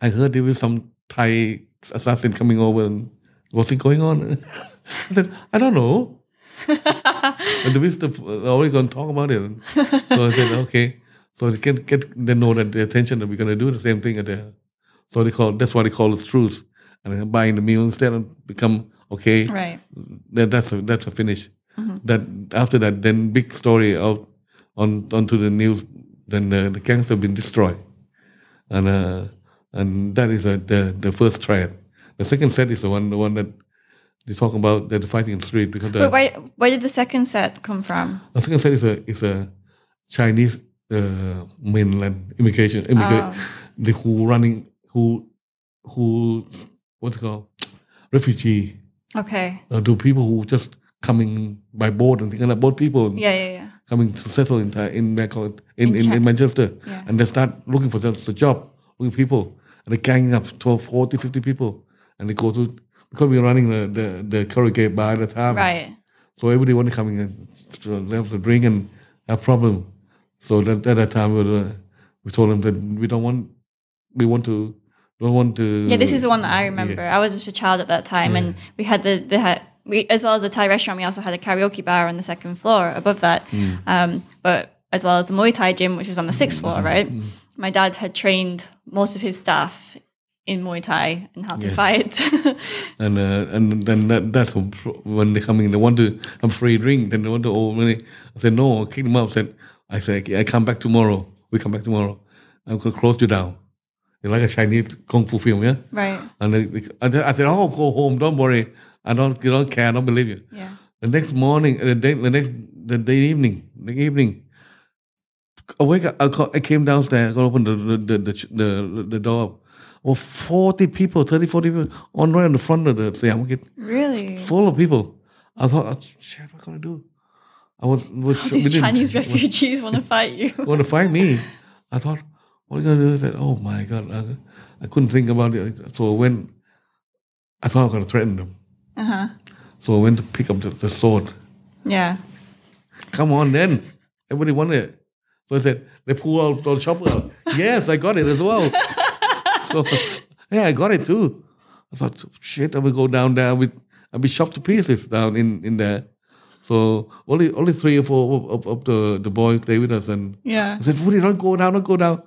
I heard there was some Thai assassin coming over and what's it going on? I said, I don't know. and the minister already going to talk about it. So I said, okay. So they can get they know that the attention that we're going to do the same thing at the. So they call that's why they call it truth, and then buying the meal instead and become okay. right. That, that's a, that's a finish. That after that, then big story out on onto the news. Then the, the gangs have been destroyed, and uh, and that is a, the the first thread. The second set is the one the one that they talk about that the fighting in the street because the, But where, where did the second set come from? the second set is a is a Chinese uh, mainland immigration immigrant the who running who who what's it called refugee Okay. uh, to people who just coming by boat and things like that. Boat people Yeah, yeah, yeah. coming to settle in in in, In in, in Manchester, Yeah. and they start looking for the, the job, looking for people, and they gang up 12, 40, 50 people, and they go to because we're running the the, the karaoke bar at the time, Right. so everybody wanted coming in to have to drink and have a problem. So that, at that time we, were, uh, we told them that we don't want we want to don't want to Yeah, this is the one that I remember. I was just a child at that time, and we had the the we as well as the Thai restaurant. We also had a karaoke bar on the second floor above that, mm. um, but as well as the Muay Thai gym, which was on the sixth floor. Mm. Right. Mm. My dad had trained most of his staff in Muay Thai and how to fight. and uh, and then that, that's when they come in. They want to have free drink. Then they want to owe money. I said no. I kicked them out. I said I said I come back tomorrow. We come back tomorrow. I'm gonna close you down. It's like a Chinese kung fu film, yeah. right. And they, I said- I said, oh, go home. Don't worry. I don't. You don't care. I don't believe you. Yeah. The next morning, uh, the day, the next, the day evening, the evening, I wake up. I, ca- I came downstairs. I opened the the the, the, the door. Well, forty people, 30, 40 people on right in the front of the Siam Market, Really. full of people. I thought, oh, shit, what gonna do? I was, was we These Chinese refugees want to fight you. want to fight me. I thought, what are you gonna do? I said, oh my god, I, I couldn't think about it. So when I thought I was gonna threaten them, Uh huh. so I went to pick up the, the sword. Yeah. Come on, then. Everybody wanted it. So I said, they pull out the chopper yes, I got it as well. So, yeah, I got it too. I thought, shit, I will go down there. With, I'll be shot to pieces down in, in there. So only only three or four of, of, of the, the boys stay with us. And Yeah. I said, Woody, don't go down, don't go down.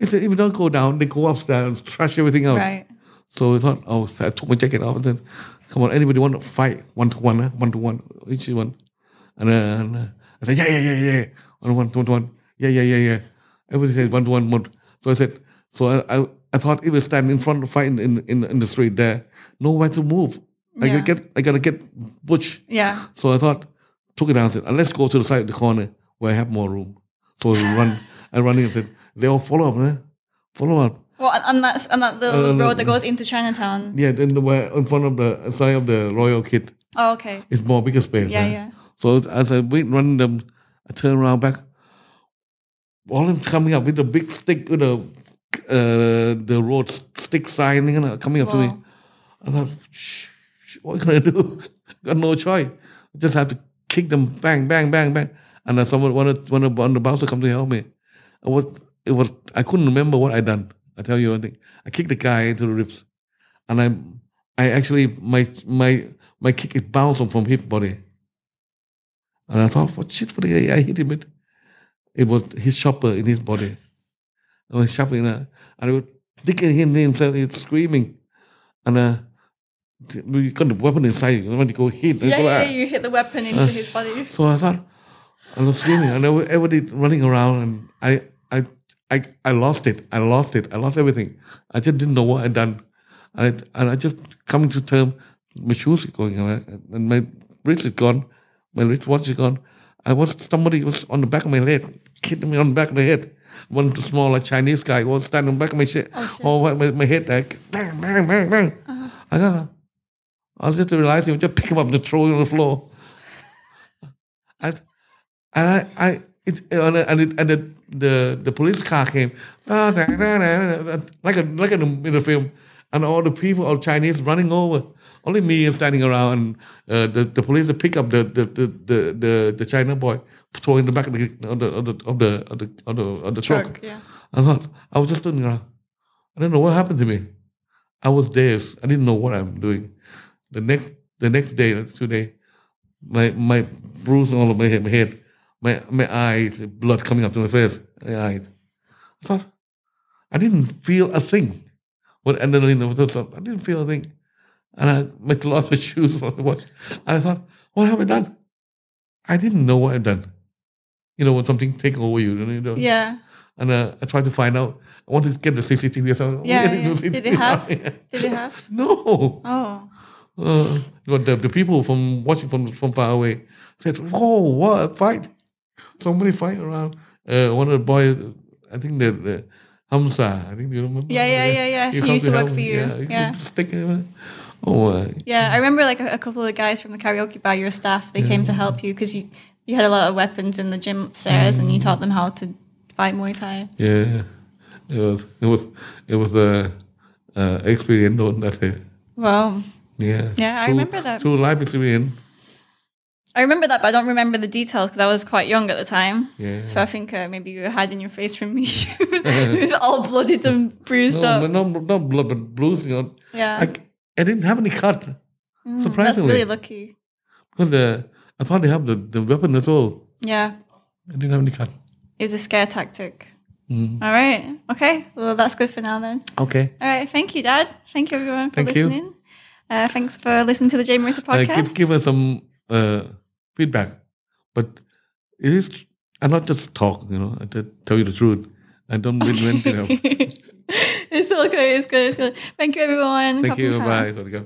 He said, if you don't go down, they go upstairs and trash everything out. Right. So I thought, oh, I took my jacket off and said, come on, anybody want to fight one to one, huh? one to one, each one. And, uh, and uh, I said, yeah, yeah, yeah, yeah, one to one, one to one, yeah, yeah, yeah, yeah. Everybody said one to one, one. So I said, so I, I, I thought if we stand in front of fight in, in, in, in the street there, nowhere to move. I Yeah. gotta get, I gotta get butch. Yeah. So I thought, took it down and said, let's go to the side of the corner where I have more room. So I run, I run in and said, they all follow up, man. Follow up. Well, and- that's and that the Uh, road that goes into Chinatown. Yeah, then the where in front of the side of the Royal Kit Oh, okay. It's more bigger space. Yeah, huh? yeah. So as I wait running them, I turn around back. All of them coming up with a big stick with a uh, the road stick sign you know, coming up to me. I thought, Shh, shh, what can I do? Got no choice. I just have to kick them, bang, bang, bang, bang. And then someone wanted one of one of the bouncer come to help me. I was it was I couldn't remember what I done. I tell you one thing. I kicked the guy into the ribs, and I I actually my my my kick it bounced from his body. And I thought, what shit? What did I, I hit him with? It was his chopper in his body. I was shuffling, uh, and I was digging him himself, he was screaming, and uh, we got the weapon inside. When you go hit, Yeah, go yeah, you hit the weapon into his body. So I thought, I was screaming, and every- everybody running around, and I, I, I, I lost it. I lost it. I lost everything. I just didn't know what I'd done, and I, and I just coming to term. My shoes are going away, and my bracelet gone, my wristwatch is gone. I was somebody was on the back of my head, hitting me on the back of the head. One small like Chinese guy was standing back of my shit. Oh, my, my, my head like bang, bang, bang, bang. I got. I was just realizing, just pick him up and throw him on the floor. And and I, I it, and, it, and, it, and the, the the police car came, like a like in the, film, and all the people, all Chinese running over. Only me is standing around. And, uh, the the police pick up the the the the, the, the China boy, throw in the back of the of the of the of the of the, of the, of the truck. Truck, yeah. I thought I was just standing around. I don't know what happened to me. I was dazed. I didn't know what I'm doing. The next the next day, today, my my bruise all over my head, my head, my my eyes, blood coming up to my face, my eyes. I thought I didn't feel a thing. What adrenaline was up. I didn't feel a thing. And I my lost my shoes on the watch. And I thought, what have I done? I didn't know what I'd done. You know, when something take over you, you know. Yeah. And uh, I tried to find out. I wanted to get the CCTV. So Yeah, I'm yeah. the Did it have? Did it have? no. Oh. Uh, but the, the people from watching from from far away said, "Whoa, what a fight! Somebody fight around." Uh, one of the boys, I think the, the Hamza, I think you remember. Yeah, yeah, yeah, yeah. He comes used to work help for you. Yeah, he Yeah. could stick him. Oh, uh, Yeah, I remember like a, a couple of guys from the karaoke bar, your staff, they came to help you because you, you had a lot of weapons in the gym upstairs and you taught them how to fight Muay Thai. yeah. It was it was it was a uh, experience. though, That's it. Wow. Yeah. Yeah, I Through- remember that. Through life experience. I remember that, but I don't remember the details because I was quite young at the time. Yeah. So I think uh, maybe you were hiding your face from me. it was all bloodied and bruised No, up. but no, not blood, but. You know, Yeah. I, I didn't have any cut. Mm, That's surprisingly. really lucky. Because uh, I thought they have the, the weapon as well. Yeah. I didn't have any cut. It was a scare tactic. Mm. All right. Okay. Well, that's good for now then. Okay. All right. Thank you, Dad. Thank you, everyone, for Thank you. listening. Uh, thanks for listening to the Jay Marissa Uh, podcast. give, give us some uh, feedback. But it is, I not just talk, you know, I just tell you the truth. I don't mean anything else. it's okay. It's good. It's good. Thank you, everyone. Thank you. Kapung Ka. Bye. Go.